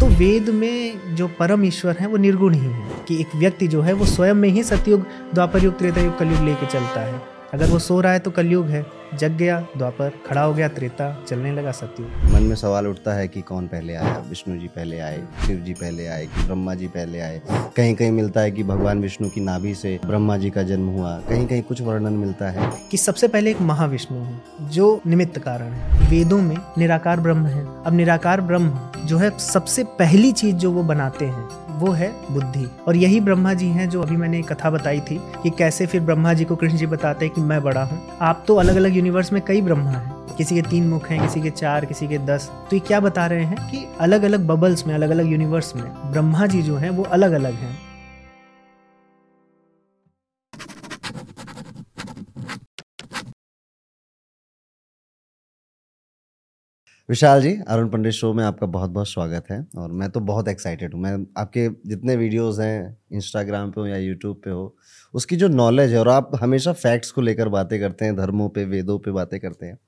तो वेद में जो परम ईश्वर है, वो निर्गुण ही है कि एक व्यक्ति जो है, वो स्वयं में ही सतयुग द्वापर युग त्रेता युग कलयुग लेके चलता है। अगर वो सो रहा है तो कलयुग है। जग गया द्वापर खड़ा हो गया त्रेता चलने लगा सतयुग मन में सवाल उठता है कि कौन पहले आया? विष्णु जी पहले आए शिव जी पहले आए कि ब्रह्मा जी पहले आए। कहीं कहीं मिलता है कि भगवान विष्णु की नाभि से ब्रह्मा जी का जन्म हुआ। कहीं कहीं कुछ वर्णन मिलता है। कि सबसे पहले एक महाविष्णु है जो निमित्त कारण है। वेदों में निराकार ब्रह्म है। अब निराकार ब्रह्म जो है सबसे पहली चीज़ जो वो बनाते हैं वो है बुद्धि। और यही ब्रह्मा जी हैं जो अभी मैंने कथा बताई थी कि कैसे फिर ब्रह्मा जी को कृष्ण जी बताते हैं कि मैं बड़ा हूँ। आप तो अलग अलग यूनिवर्स में कई ब्रह्मा हैं। किसी के तीन मुख हैं, किसी के चार, किसी के दस। तो ये क्या बता रहे हैं कि अलग अलग बबल्स में अलग अलग यूनिवर्स में ब्रह्मा जी जो हैं वो अलग अलग हैं। विशाल जी अरुण पंडित शो में आपका बहुत बहुत स्वागत है और मैं तो बहुत एक्साइटेड हूँ। मैं आपके जितने वीडियोस हैं इंस्टाग्राम पे हो या यूट्यूब पे हो उसकी जो नॉलेज है और आप हमेशा फैक्ट्स को लेकर बातें करते हैं धर्मों पे वेदों पे बातें करते हैं।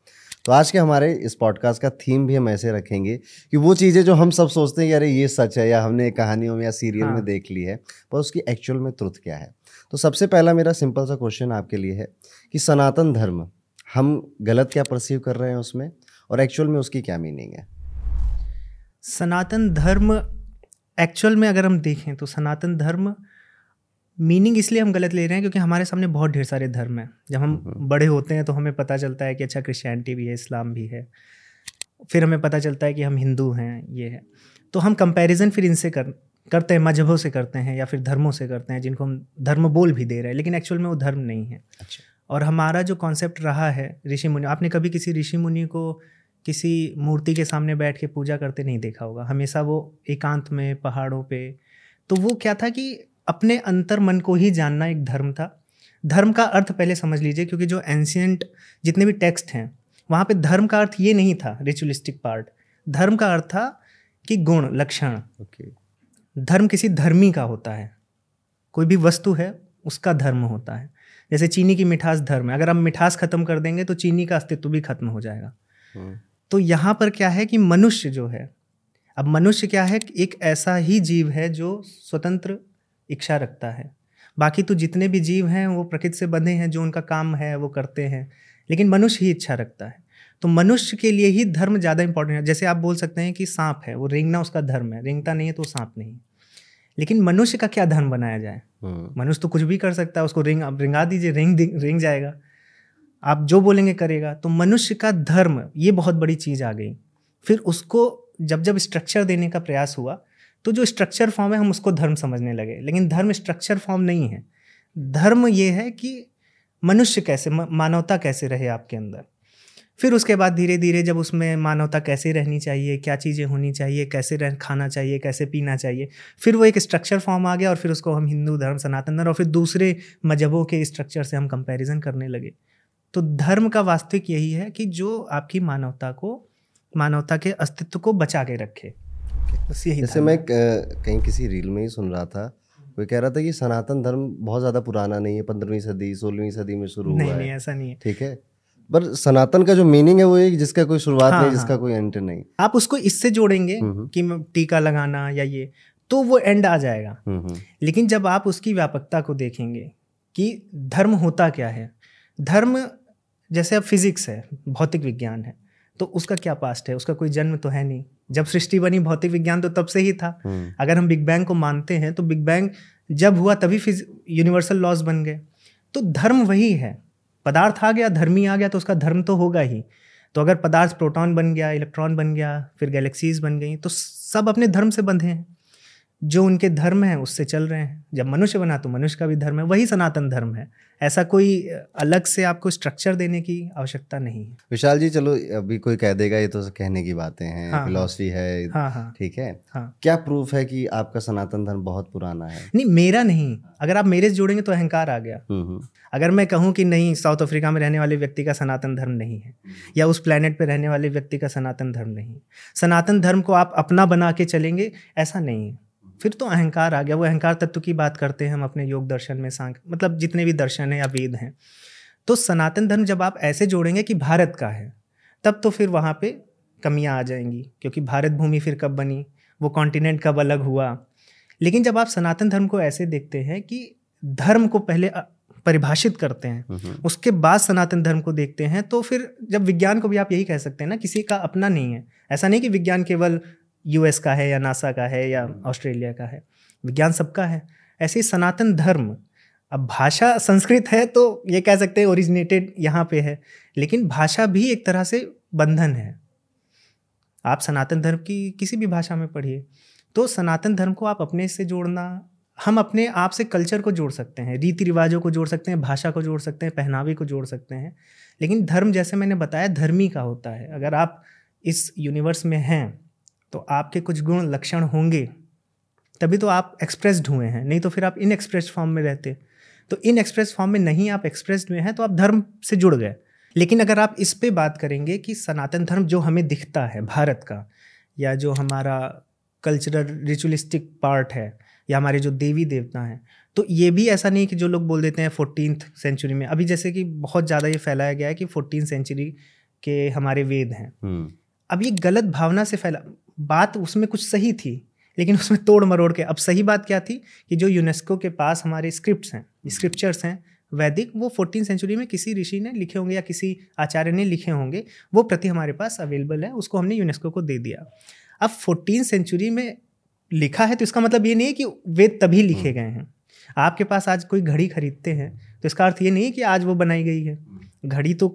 तो आज के हमारे इस पॉडकास्ट का थीम भी हम ऐसे रखेंगे कि वो चीज़ें जो हम सब सोचते हैं कि अरे ये सच है या हमने कहानियों में या सीरियल हाँ। में देख ली है पर उसकी एक्चुअल में ट्रुथ क्या है? तो सबसे पहला मेरा सिंपल सा क्वेश्चन आपके लिए है कि सनातन धर्म हम गलत क्या परसीव कर रहे हैं उसमें? और एक्चुअल में उसकी क्या मीनिंग है? सनातन धर्म एक्चुअल में अगर हम देखें तो सनातन धर्म मीनिंग इसलिए हम गलत ले रहे हैं क्योंकि हमारे सामने बहुत ढेर सारे धर्म हैं। जब हम हम्म। बड़े होते हैं तो हमें पता चलता है कि अच्छा क्रिश्चियनिटी भी है इस्लाम भी है। फिर हमें पता चलता है कि हम हिंदू हैं ये है। तो हम कंपैरिजन फिर इनसे कर करते हैं मजहबों से करते हैं या फिर धर्मों से करते हैं जिनको हम धर्म बोल भी दे रहे हैं लेकिन एक्चुअल में वो धर्म नहीं है। अच्छा। और हमारा जो कॉन्सेप्ट रहा है ऋषि मुनि आपने कभी किसी ऋषि मुनि को किसी मूर्ति के सामने बैठ के पूजा करते नहीं देखा होगा। हमेशा वो एकांत में पहाड़ों पे। तो वो क्या था कि अपने अंतर मन को ही जानना एक धर्म था। धर्म का अर्थ पहले समझ लीजिए क्योंकि जो एंशियंट जितने भी टेक्स्ट हैं वहाँ पे धर्म का अर्थ ये नहीं था रिचुअलिस्टिक पार्ट धर्म का अर्थ था कि गुण लक्षण। Okay. धर्म किसी धर्मी का होता है। कोई भी वस्तु है उसका धर्म होता है। जैसे चीनी की मिठास धर्म है। अगर हम मिठास खत्म कर देंगे तो चीनी का अस्तित्व भी खत्म हो जाएगा। hmm. तो यहाँ पर क्या है कि मनुष्य जो है अब मनुष्य क्या है एक ऐसा ही जीव है जो स्वतंत्र इच्छा रखता है। बाकी तो जितने भी जीव हैं वो प्रकृति से बंधे हैं जो उनका काम है वो करते हैं लेकिन मनुष्य ही इच्छा रखता है। तो मनुष्य के लिए ही धर्म ज़्यादा इंपॉर्टेंट है। जैसे आप बोल सकते हैं कि सांप है वो रेंगना उसका धर्म है रेंगता नहीं है तो सांप नहीं। लेकिन मनुष्य का क्या धर्म बनाया जाए? हम्म। मनुष्य तो कुछ भी कर सकता है उसको रिंग अब रिंगा दीजिए रिंग रिंग जाएगा। आप जो बोलेंगे करेगा। तो मनुष्य का धर्म, ये बहुत बड़ी चीज़ आ गई। फिर उसको जब जब स्ट्रक्चर देने का प्रयास हुआ तो जो स्ट्रक्चर फॉर्म है, हम उसको धर्म समझने लगे। लेकिन धर्म स्ट्रक्चर फॉर्म नहीं है। धर्म ये है कि मनुष्य कैसे मानवता कैसे रहे आपके अंदर। फिर उसके बाद धीरे धीरे जब उसमें मानवता कैसे रहनी चाहिए, क्या चीज़ें होनी चाहिए, कैसे रह, खाना चाहिए, कैसे पीना चाहिए, फिर वो एक स्ट्रक्चर फॉर्म आ गया और फिर उसको हम हिंदू धर्म सनातन धर्म और फिर दूसरे मजहबों के स्ट्रक्चर से हम कंपैरिजन करने लगे। तो धर्म का वास्तविक यही है कि जो आपकी मानवता को मानवता के अस्तित्व को बचा के रखे। बस यही जैसे मैं कहीं किसी रील में ही सुन रहा था कोई कह रहा था कि सनातन धर्म बहुत ज़्यादा पुराना नहीं है पंद्रहवीं सदी सोलहवीं सदी में शुरू हुआ नहीं, नहीं ऐसा नहीं है। ठीक है? पर सनातन का जो मीनिंग है वो है जिसका कोई शुरुआत हाँ, नहीं जिसका हाँ, कोई एंड नहीं। आप उसको इससे जोड़ेंगे हम्म, हम्म। कि टीका लगाना या ये तो वो एंड आ जाएगा। हम्म, लेकिन जब आप उसकी व्यापकता को देखेंगे कि धर्म होता क्या है धर्म जैसे अब फिजिक्स है भौतिक विज्ञान है तो उसका क्या पास्ट है? उसका कोई जन्म तो है नहीं। जब सृष्टि बनी भौतिक विज्ञान तो तब से ही था। हम्म। अगर हम बिग बैंग को मानते हैं तो बिग बैंग जब हुआ तभी फिज यूनिवर्सल लॉज बन गए। तो धर्म वही है। पदार्थ आ गया धर्मी आ गया तो उसका धर्म तो होगा ही। तो अगर पदार्थ प्रोटॉन बन गया इलेक्ट्रॉन बन गया फिर गैलेक्सीज बन गई तो सब अपने धर्म से बंधे हैं। जो उनके धर्म है उससे चल रहे हैं। जब मनुष्य बना तो मनुष्य का भी धर्म है वही सनातन धर्म है। ऐसा कोई अलग से आपको स्ट्रक्चर देने की आवश्यकता नहीं है। विशाल जी चलो अभी कोई कह देगा ये तो कहने की बातें हैं हाँ, फिलोसफी है हाँ, हाँ, ठीक है। हाँ, क्या प्रूफ है कि आपका सनातन धर्म बहुत पुराना है? नहीं मेरा नहीं। अगर आप मेरे से जोड़ेंगे तो अहंकार आ गया। हम्म, हम्म। अगर मैं कहूँ कि नहीं साउथ अफ्रीका में रहने वाले व्यक्ति का सनातन धर्म नहीं है या उस प्लेनेट पर रहने वाले व्यक्ति का सनातन धर्म नहीं सनातन धर्म को आप अपना बना के चलेंगे ऐसा नहीं है। फिर तो अहंकार आ गया। वो अहंकार तत्व की बात करते हैं हम अपने योग दर्शन में सांख मतलब जितने भी दर्शन हैं या वेद हैं। तो सनातन धर्म जब आप ऐसे जोड़ेंगे कि भारत का है तब तो फिर वहाँ पे कमियाँ आ जाएँगी क्योंकि भारत भूमि फिर कब बनी वो कॉन्टिनेंट कब अलग हुआ। लेकिन जब आप सनातन धर्म को ऐसे देखते हैं कि धर्म को पहले परिभाषित करते हैं हम्म, उसके बाद सनातन धर्म को देखते हैं तो फिर जब विज्ञान को भी आप यही कह सकते हैं ना किसी का अपना नहीं है। ऐसा नहीं कि विज्ञान केवल यूएस का है या नासा का है या ऑस्ट्रेलिया का है। विज्ञान सबका है। ऐसे ही सनातन धर्म अब भाषा संस्कृत है तो ये कह सकते हैं ओरिजिनेटेड यहाँ पे है लेकिन भाषा भी एक तरह से बंधन है। आप सनातन धर्म की किसी भी भाषा में पढ़िए तो सनातन धर्म को आप अपने से जोड़ना हम अपने आप से कल्चर को जोड़ सकते हैं रीति रिवाजों को जोड़ सकते हैं भाषा को जोड़ सकते हैं पहनावे को जोड़ सकते हैं लेकिन धर्म जैसे मैंने बताया धर्मी का होता है। अगर आप इस यूनिवर्स में हैं तो आपके कुछ गुण लक्षण होंगे तभी तो आप एक्सप्रेस्ड हुए हैं नहीं तो फिर आप इन एक्सप्रेस फॉर्म में रहते। तो इन एक्सप्रेस फॉर्म में नहीं आप एक्सप्रेस्ड में हैं तो आप धर्म से जुड़ गए। लेकिन अगर आप इस पे बात करेंगे कि सनातन धर्म जो हमें दिखता है भारत का या जो हमारा कल्चरल रिचुअलिस्टिक पार्ट है या हमारे जो देवी देवता हैं तो ये भी ऐसा नहीं कि जो लोग बोल देते हैं फोर्टीन सेंचुरी में। अभी जैसे कि बहुत ज़्यादा ये फैलाया गया है कि फोर्टीन सेंचुरी के हमारे वेद हैं। हम्म, अब ये गलत भावना से फैला बात उसमें कुछ सही थी लेकिन उसमें तोड़ मरोड़ के अब सही बात क्या थी कि जो यूनेस्को के पास हमारे स्क्रिप्ट्स हैं स्क्रिप्चर्स हैं वैदिक वो फोर्टीन सेंचुरी में किसी ऋषि ने लिखे होंगे या किसी आचार्य ने लिखे होंगे वो प्रति हमारे पास अवेलेबल है उसको हमने यूनेस्को को दे दिया। अब फोर्टीन सेंचुरी में लिखा है तो इसका मतलब ये नहीं है कि वेद तभी लिखे गए हैं। आपके पास आज कोई घड़ी खरीदते हैं तो इसका अर्थ ये नहीं है कि आज वो बनाई गई है। घड़ी तो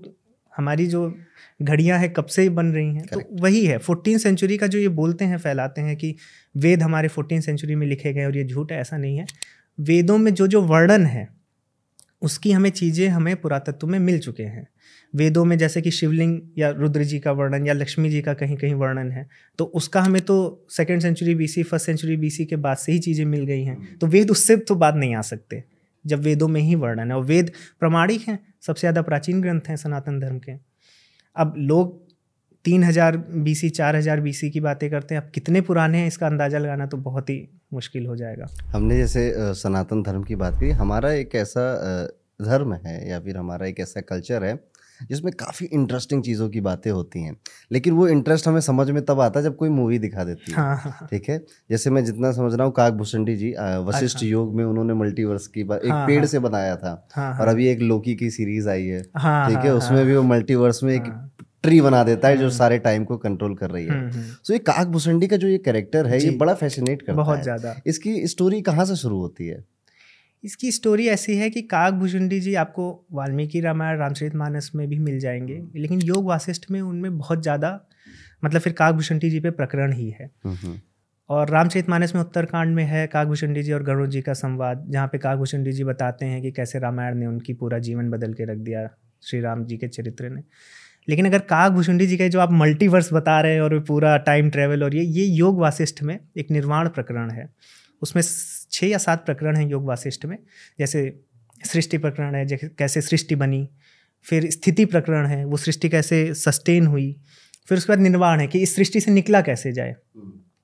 हमारी जो घड़ियाँ हैं कब से ही बन रही हैं? तो वही है फोर्टीन सेंचुरी का जो ये बोलते हैं फैलाते हैं कि वेद हमारे फोर्टीन सेंचुरी में लिखे गए और ये झूठ है ऐसा नहीं है। वेदों में जो जो वर्णन है उसकी हमें चीज़ें हमें पुरातत्व में मिल चुके हैं। वेदों में जैसे कि शिवलिंग या रुद्र जी का वर्णन या लक्ष्मी जी का कहीं कहीं वर्णन है तो उसका हमें तो second century BC first century BC के बाद से ही चीज़ें मिल गई हैं। तो वेद उससे तो बात नहीं आ सकते। जब वेदों में ही वर्णन है। और वेद प्रमाणिक हैं, सबसे ज़्यादा प्राचीन ग्रंथ हैं सनातन धर्म के। अब लोग तीन हज़ार बी सी चार हज़ार बी सी की बातें करते हैं, अब कितने पुराने हैं इसका अंदाज़ा लगाना तो बहुत ही मुश्किल हो जाएगा। हमने जैसे सनातन धर्म की बात की, हमारा एक ऐसा धर्म है या फिर हमारा एक ऐसा कल्चर है जिसमें काफ़ी इंटरेस्टिंग चीज़ों की बातें होती हैं। लेकिन वो इंटरेस्ट हमें समझ में तब आता है जब कोई मूवी दिखा देती है। हाँ हाँ हाँ। ठीक है? जैसे मैं जितना समझ रहा हूँ काक भूषणी जी वशिष्ठ अच्छा। योग में उन्होंने मल्टीवर्स की बात एक हाँ, पेड़। से बनाया था। और अभी एक लोकी की सीरीज़ आई है। ठीक है उसमें भी वो मल्टीवर्स में एक। ट्री बना देता है जो सारे टाइम को कंट्रोल कर रही है। हम्म, हम्म, सो ये काक भूसंडी का जो ये कैरेक्टर है ये बड़ा फैसिनेट करता बहुत है। बहुत ज़्यादा। इसकी स्टोरी कहाँ से शुरू होती है? इसकी स्टोरी ऐसी है कि काक भुजुंडी जी आपको वाल्मीकि रामायण रामचरित मानस में भी मिल जाएँगे लेकिन योग वासिष्ठ में उनमें बहुत ज़्यादा मतलब फिर भुषुंडी जी पे प्रकरण ही है। हम्म, हम्म, और रामचरित मानस में उत्तरकांड में है काकभूषणी जी और गरुड़ जी का संवाद जहाँ पे काकभूषणी जी बताते हैं कि कैसे रामायण ने उनकी पूरा जीवन बदल के रख दिया श्री राम जी के चरित्र ने। लेकिन अगर काकभूषणी जी का जो आप मल्टीवर्स बता रहे हैं और पूरा टाइम ट्रेवल और ये ये योग वासिष्ठ में एक निर्माण प्रकरण है। उसमें छः या सात प्रकरण हैं योग वासिष्ठ में। जैसे सृष्टि प्रकरण है जैसे कैसे सृष्टि बनी फिर स्थिति प्रकरण है वो सृष्टि कैसे सस्टेन हुई फिर उसके बाद निर्वाण है कि इस सृष्टि से निकला कैसे जाए।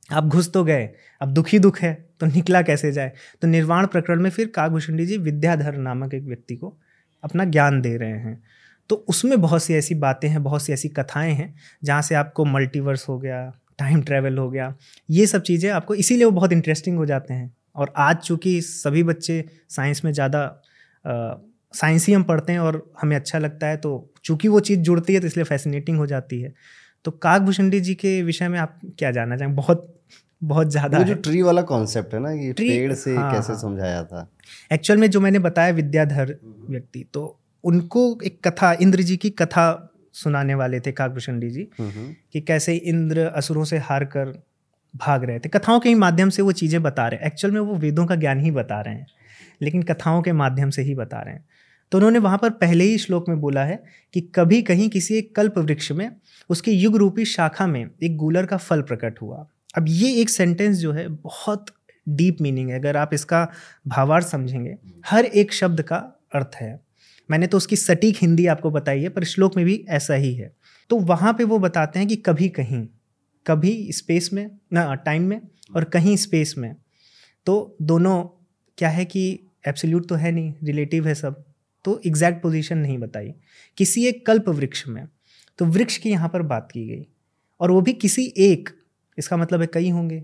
आप घुस तो गए अब दुखी दुख है तो निकला कैसे जाए। तो निर्वाण प्रकरण में फिर काकभूषणी जी विद्याधर नामक एक व्यक्ति को अपना ज्ञान दे रहे हैं। तो उसमें बहुत सी ऐसी बातें हैं बहुत सी ऐसी कथाएँ हैं जहाँ से आपको मल्टीवर्स हो गया टाइम ट्रैवल हो गया ये सब चीज़ें आपको इसीलिए वो बहुत इंटरेस्टिंग हो जाते हैं। और आज चूँकि सभी बच्चे साइंस में ज़्यादा साइंस ही हम पढ़ते हैं और हमें अच्छा लगता है तो चूँकि वो चीज़ जुड़ती है तो इसलिए फैसिनेटिंग हो जाती है। तो काकभूषणी जी के विषय में आप क्या जानना चाहेंगे बहुत बहुत ज़्यादा जो ट्री वाला कॉन्सेप्ट है ना ये पेड़ से हाँ, कैसे हाँ। समझाया था? एक्चुअल में जो मैंने बताया विद्याधर व्यक्ति तो उनको एक कथा इंद्र जी की कथा सुनाने वाले थे काकभूषणी जी हम्म, हम्म, कि कैसे इंद्र असुरों से हार कर भाग रहे थे। कथाओं के ही माध्यम से वो चीज़ें बता रहे हैं। एक्चुअल में वो वेदों का ज्ञान ही बता रहे हैं। लेकिन कथाओं के माध्यम से ही बता रहे हैं। तो उन्होंने वहाँ पर पहले ही श्लोक में बोला है कि कभी कहीं किसी एक कल्प वृक्ष में उसके युग रूपी शाखा में एक गूलर का फल प्रकट हुआ। अब ये एक सेंटेंस जो है बहुत डीप मीनिंग है। अगर आप इसका भावार्थ समझेंगे, हर एक शब्द का अर्थ है। मैंने तो उसकी सटीक हिंदी आपको बताई है, पर श्लोक में भी ऐसा ही है। तो वहाँ पे वो बताते हैं कि कभी कहीं कभी स्पेस में, ना टाइम में और कहीं स्पेस में। तो दोनों, क्या है कि एब्सोल्यूट तो है नहीं रिलेटिव है सब तो एग्जैक्ट पोजीशन नहीं बताई। किसी एक कल्प वृक्ष में तो वृक्ष की यहाँ पर बात की गई और वो भी किसी एक, इसका मतलब है कई होंगे।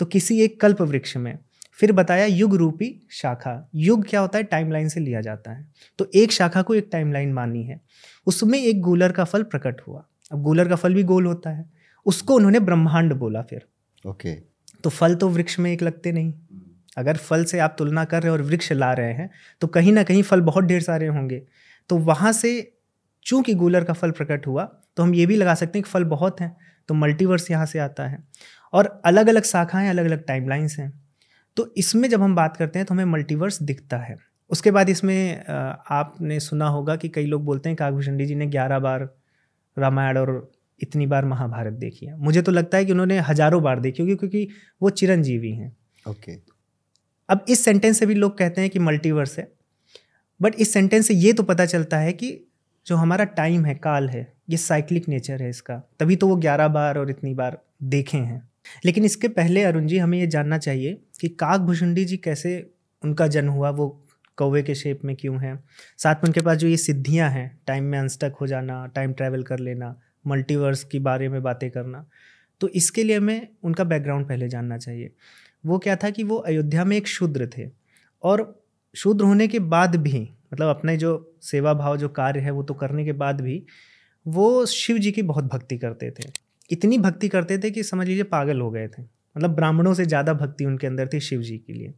तो किसी एक कल्प वृक्ष में, फिर बताया युग रूपी शाखा। युग क्या होता है? टाइमलाइन से लिया जाता है। तो एक शाखा को एक टाइमलाइन मानी है। उसमें एक गूलर का फल प्रकट हुआ। अब गूलर का फल भी गोल होता है। उसको उन्होंने ब्रह्मांड बोला फिर। ओके। तो फल तो वृक्ष में एक लगते नहीं। अगर फल से आप तुलना कर रहे हैं और वृक्ष ला रहे हैं तो कहीं ना कहीं फल बहुत ढेर सारे होंगे। तो वहाँ से चूँकि गूलर का फल प्रकट हुआ तो हम ये भी लगा सकते हैं कि फल बहुत हैं तो मल्टीवर्स यहाँ से आता है। और अलग अलग शाखाएँ अलग अलग टाइमलाइंस हैं। तो इसमें जब हम बात करते हैं तो हमें मल्टीवर्स दिखता है। उसके बाद इसमें आपने सुना होगा कि कई लोग बोलते हैं कागभूषणी जी ने ग्यारह बार रामायण और इतनी बार महाभारत देखी है। मुझे तो लगता है कि उन्होंने हज़ारों बार देखी होगी क्योंकि वो चिरंजीवी हैं। ओके। अब इस सेंटेंस से भी लोग कहते हैं कि मल्टीवर्स है। बट इस सेंटेंस से ये तो पता चलता है कि जो हमारा टाइम है काल है ये साइक्लिक नेचर है इसका। तभी तो वो ग्यारह बार और इतनी बार देखे हैं। लेकिन इसके पहले अरुण जी हमें ये जानना चाहिए कि काक भुषुंडी जी कैसे उनका जन्म हुआ वो कौवे के शेप में क्यों है? साथ में उनके पास जो ये सिद्धियाँ हैं टाइम में अनस्टक हो जाना टाइम ट्रैवल कर लेना मल्टीवर्स के बारे में बातें करना। तो इसके लिए हमें उनका बैकग्राउंड पहले जानना चाहिए। वो क्या था कि वो अयोध्या में एक शूद्र थे और शूद्र होने के बाद भी मतलब अपने जो सेवा भाव जो कार्य है वो तो करने के बाद भी, वो शिव जी की बहुत भक्ति करते थे। इतनी भक्ति करते थे कि समझ लीजिए पागल हो गए थे। मतलब ब्राह्मणों से ज़्यादा भक्ति उनके अंदर थी शिव जी के लिए।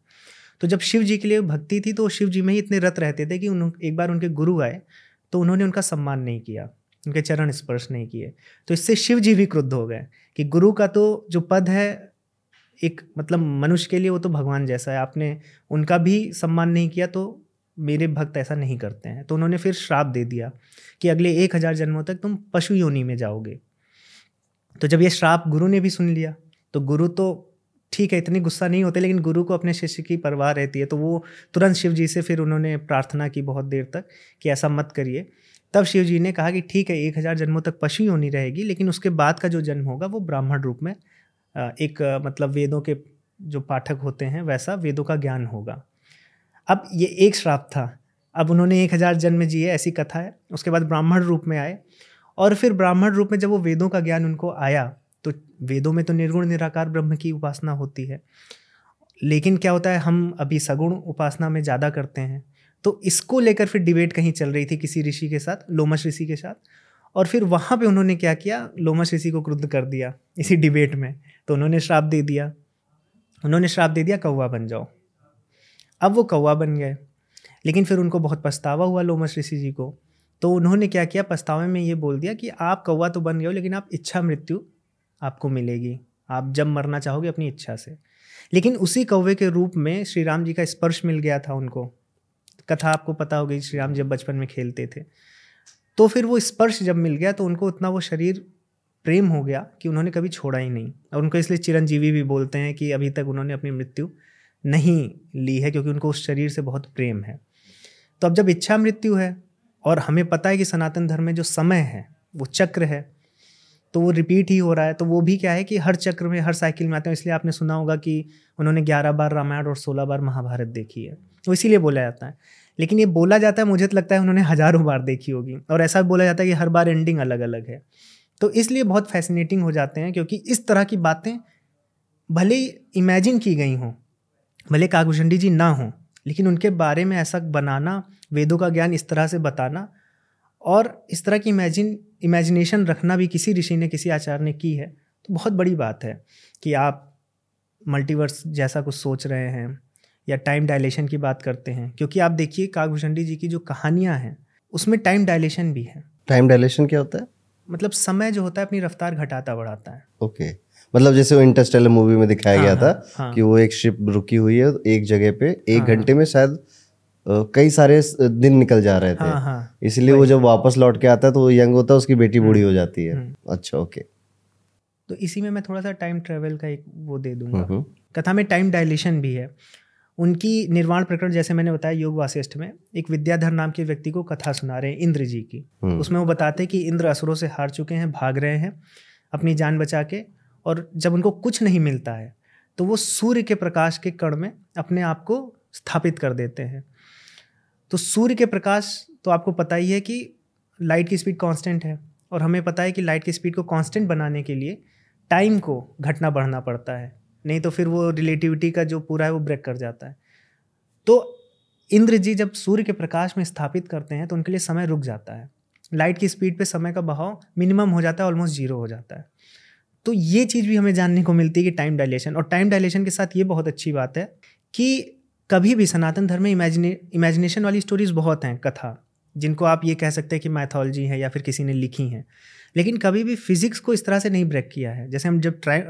तो जब शिव जी के लिए भक्ति थी तो शिव जी में ही इतने रत रहते थे कि उन, एक बार उनके गुरु आए तो उन्होंने उनका सम्मान नहीं किया। उनके चरण स्पर्श नहीं किए। तो इससे शिव जी भी क्रुद्ध हो गए कि गुरु का तो जो पद है, एक मतलब मनुष्य के लिए वो तो भगवान जैसा है। आपने उनका भी सम्मान नहीं किया तो मेरे भक्त ऐसा नहीं करते हैं। तो उन्होंने फिर श्राप दे दिया कि अगले एक हज़ार जन्मों तक तुम पशु योनि में जाओगे। तो जब ये श्राप गुरु ने भी सुन लिया तो गुरु तो ठीक है, इतनी गुस्सा नहीं होते, लेकिन गुरु को अपने शिष्य की परवाह रहती है। तो वो तुरंत शिव जी से फिर उन्होंने प्रार्थना की बहुत देर तक कि ऐसा मत करिए। तब शिव जी ने कहा कि ठीक है, एक हज़ार जन्मों तक पशु योनि रहेगी, लेकिन उसके बाद का जो जन्म होगा वो ब्राह्मण रूप में एक मतलब वेदों के जो पाठक होते हैं वैसा वेदों का ज्ञान होगा। अब ये एक श्राप था। अब उन्होंने एक हज़ार जन्म जिए, ऐसी कथा है। उसके बाद ब्राह्मण रूप में आए और फिर ब्राह्मण रूप में जब वो वेदों का ज्ञान उनको आया तो वेदों में तो निर्गुण, निराकार ब्रह्म की उपासना होती है। लेकिन क्या होता है, हम अभी सगुण उपासना में ज़्यादा करते हैं। तो इसको लेकर फिर डिबेट कहीं चल रही थी किसी ऋषि के साथ लोमस ऋषि के साथ। और फिर वहाँ पे उन्होंने क्या किया? लोमस ऋषि को क्रुद्ध कर दिया इसी डिबेट में। तो उन्होंने श्राप दे दिया। उन्होंने श्राप दे दिया, कौवा बन जाओ। अब वो कौवा बन गए। लेकिन फिर उनको बहुत पछतावा हुआ लोमस ऋषि जी को। तो उन्होंने क्या किया? पछतावे में ये बोल दिया कि आप कौवा तो बन गए हो, लेकिन आप इच्छा मृत्यु आपको मिलेगी। आप जब मरना चाहोगे अपनी इच्छा से। लेकिन उसी कौवे के रूप में श्री राम जी का स्पर्श मिल गया था उनको। कथा आपको पता होगी श्री राम जब बचपन में खेलते थे। तो फिर वो स्पर्श जब मिल गया तो उनको उतना वो शरीर प्रेम हो गया कि उन्होंने कभी छोड़ा ही नहीं। और उनको इसलिए चिरंजीवी भी बोलते हैं कि अभी तक उन्होंने अपनी मृत्यु नहीं ली है, क्योंकि उनको उस शरीर से बहुत प्रेम है। तो अब जब इच्छा मृत्यु है, और हमें पता है कि सनातन धर्म में जो समय है, वो चक्र है तो वो रिपीट ही हो रहा है। तो वो भी क्या है कि हर चक्र में, हर साइकिल में आते हैं। इसलिए आपने सुना होगा कि उन्होंने ग्यारह बार रामायण और सोलह बार महाभारत देखी है। तो इसीलिए बोला जाता है। लेकिन ये बोला जाता है, मुझे तो लगता है उन्होंने हज़ारों बार देखी होगी। और ऐसा बोला जाता है कि हर बार एंडिंग अलग अलग है। तो इसलिए बहुत फैसिनेटिंग हो जाते हैं, क्योंकि इस तरह की बातें भले ही इमेजिन की गई हों, भले काकभूषणी जी ना हों, लेकिन उनके बारे में ऐसा बनाना, वेदों का ज्ञान इस तरह से बताना और इस तरह की इमेजिन इमेजिनेशन रखना भी किसी ऋषि ने, किसी आचार्य ने की है तो बहुत बड़ी बात है कि आप मल्टीवर्स जैसा कुछ सोच रहे हैं या टाइम डायलेशन की बात करते हैं क्योंकि आप देखिए काकभूषणी जी की जो कहानियाँ हैं उसमें टाइम डायलेशन भी है। टाइम डायलेशन क्या होता है? मतलब समय जो होता है अपनी रफ्तार घटाता बढ़ाता है। Okay okay. मतलब जैसे वो इंटरस्टेलर मूवी में दिखाया हाँ, गया था हाँ, कि वो एक शिप रुकी हुई है एक जगह पे एक हाँ, घंटे में शायद कई सारे दिन निकल जा रहे थे। हाँ, हाँ, इसलिए वो जब वापस लौट के आता है तो वो यंग होता है उसकी बेटी बूढ़ी हम्म, हो जाती है। हम्म। अच्छा ओके तो इसी में मैं थोड़ा सा टाइम ट्रेवल का एक वो दे दूँगा। हम्म, कथा में टाइम डायलेशन भी है। उनकी निर्वाण प्रकरण जैसे मैंने बताया योग वासिष्ठ में एक विद्याधर नाम के व्यक्ति को कथा सुना रहे हैं इंद्र जी की। उसमें वो बताते हैं कि इंद्र असुरों से हार चुके हैं भाग रहे हैं अपनी जान बचा के और जब उनको कुछ नहीं मिलता है तो वो सूर्य के प्रकाश के कण में अपने आप को स्थापित कर देते हैं। तो सूर्य के प्रकाश तो आपको पता ही है कि लाइट की स्पीड कांस्टेंट है और हमें पता है कि लाइट की स्पीड को कांस्टेंट बनाने के लिए टाइम को घटना बढ़ना पड़ता है। नहीं तो फिर वो रिलेटिविटी का जो पूरा है वो ब्रेक कर जाता है। तो इंद्र जी जब सूर्य के प्रकाश में स्थापित करते हैं तो उनके लिए समय रुक जाता है। लाइट की स्पीड पे समय का बहाव मिनिमम हो जाता है ऑलमोस्ट ज़ीरो हो जाता है। तो ये चीज़ भी हमें जानने को मिलती है कि टाइम डायलेशन और टाइम डायलेशन के साथ ये बहुत अच्छी बात है कि कभी भी सनातन धर्म में इमेजिने इमेजिनेशन वाली स्टोरीज बहुत हैं, कथा, जिनको आप ये कह सकते हैं कि मैथोलॉजी है या फिर किसी ने लिखी हैं। लेकिन कभी भी फिज़िक्स को इस तरह से नहीं ब्रेक किया है। जैसे हम जब ट्राई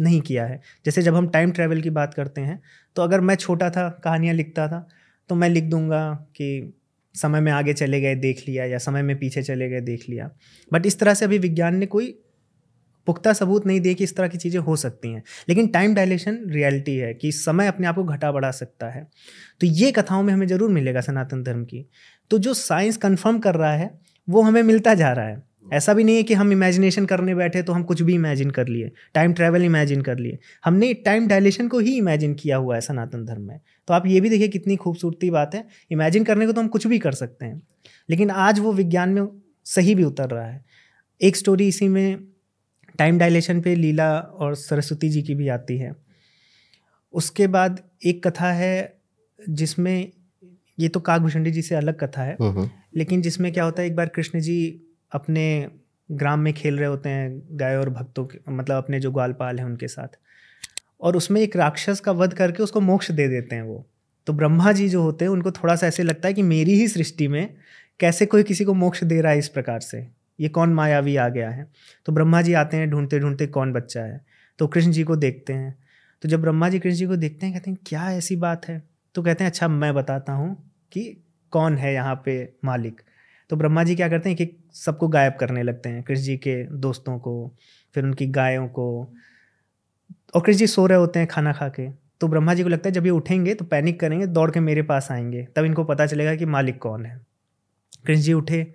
नहीं किया है, जैसे जब हम टाइम ट्रैवल की बात करते हैं तो अगर मैं छोटा था, कहानियाँ लिखता था तो मैं लिख दूँगा कि समय में आगे चले गए, देख लिया, या समय में पीछे चले गए, देख लिया। बट इस तरह से अभी विज्ञान ने कोई पुख्ता सबूत नहीं दिए कि इस तरह की चीज़ें हो सकती हैं। लेकिन टाइम डायलेशन रियलिटी है कि समय अपने आप को घटा बढ़ा सकता है। तो ये कथाओं में हमें ज़रूर मिलेगा सनातन धर्म की। तो जो साइंस कंफर्म कर रहा है, वो हमें मिलता जा रहा है। ऐसा भी नहीं है कि हम इमेजिनेशन करने बैठे तो हम कुछ भी इमेजिन कर लिए। टाइम ट्रैवल इमेजिन कर लिए। हमने टाइम डायलेशन को ही इमेजिन किया हुआ है सनातन धर्म में। तो आप ये भी देखिए कितनी खूबसूरती बात है। इमेजिन करने को तो हम कुछ भी कर सकते हैं। लेकिन आज वो विज्ञान में सही भी उतर रहा है। एक स्टोरी इसी में टाइम डायलेशन पे लीला और सरस्वती जी की भी आती है। उसके बाद एक कथा है जिसमें ये तो काकभूषणी जी से अलग कथा है। हम्म, हम्म। लेकिन जिसमें क्या होता है एक बार कृष्ण जी अपने ग्राम में खेल रहे होते हैं गाय और भक्तों के मतलब अपने जो ग्वालपाल हैं उनके साथ। और उसमें एक राक्षस का वध करके उसको मोक्ष दे देते हैं वो। तो ब्रह्मा जी जो होते हैं, उनको थोड़ा सा ऐसे लगता है कि मेरी ही सृष्टि में कैसे कोई किसी को मोक्ष दे रहा है इस प्रकार से? ये कौन मायावी आ गया है? तो ब्रह्मा जी आते हैं ढूंढते ढूंढते कौन बच्चा है? तो कृष्ण जी को देखते हैं। तो जब ब्रह्मा जी, कृष्ण जी को देखते हैं, कहते हैं, क्या ऐसी बात है? तो कहते हैं अच्छा मैं बताता हूँ कि कौन है यहाँ पे मालिक? तो ब्रह्मा जी क्या करते हैं कि सबको गायब करने लगते हैं, कृष्ण जी के दोस्तों को, फिर उनकी गायों को। और कृष्ण जी सो रहे होते हैं खाना खा के। तो ब्रह्मा जी को लगता है जब ये उठेंगे तो पैनिक करेंगे, दौड़ के मेरे पास आएँगे। तब इनको पता चलेगा कि मालिक कौन है। कृष्ण जी उठे।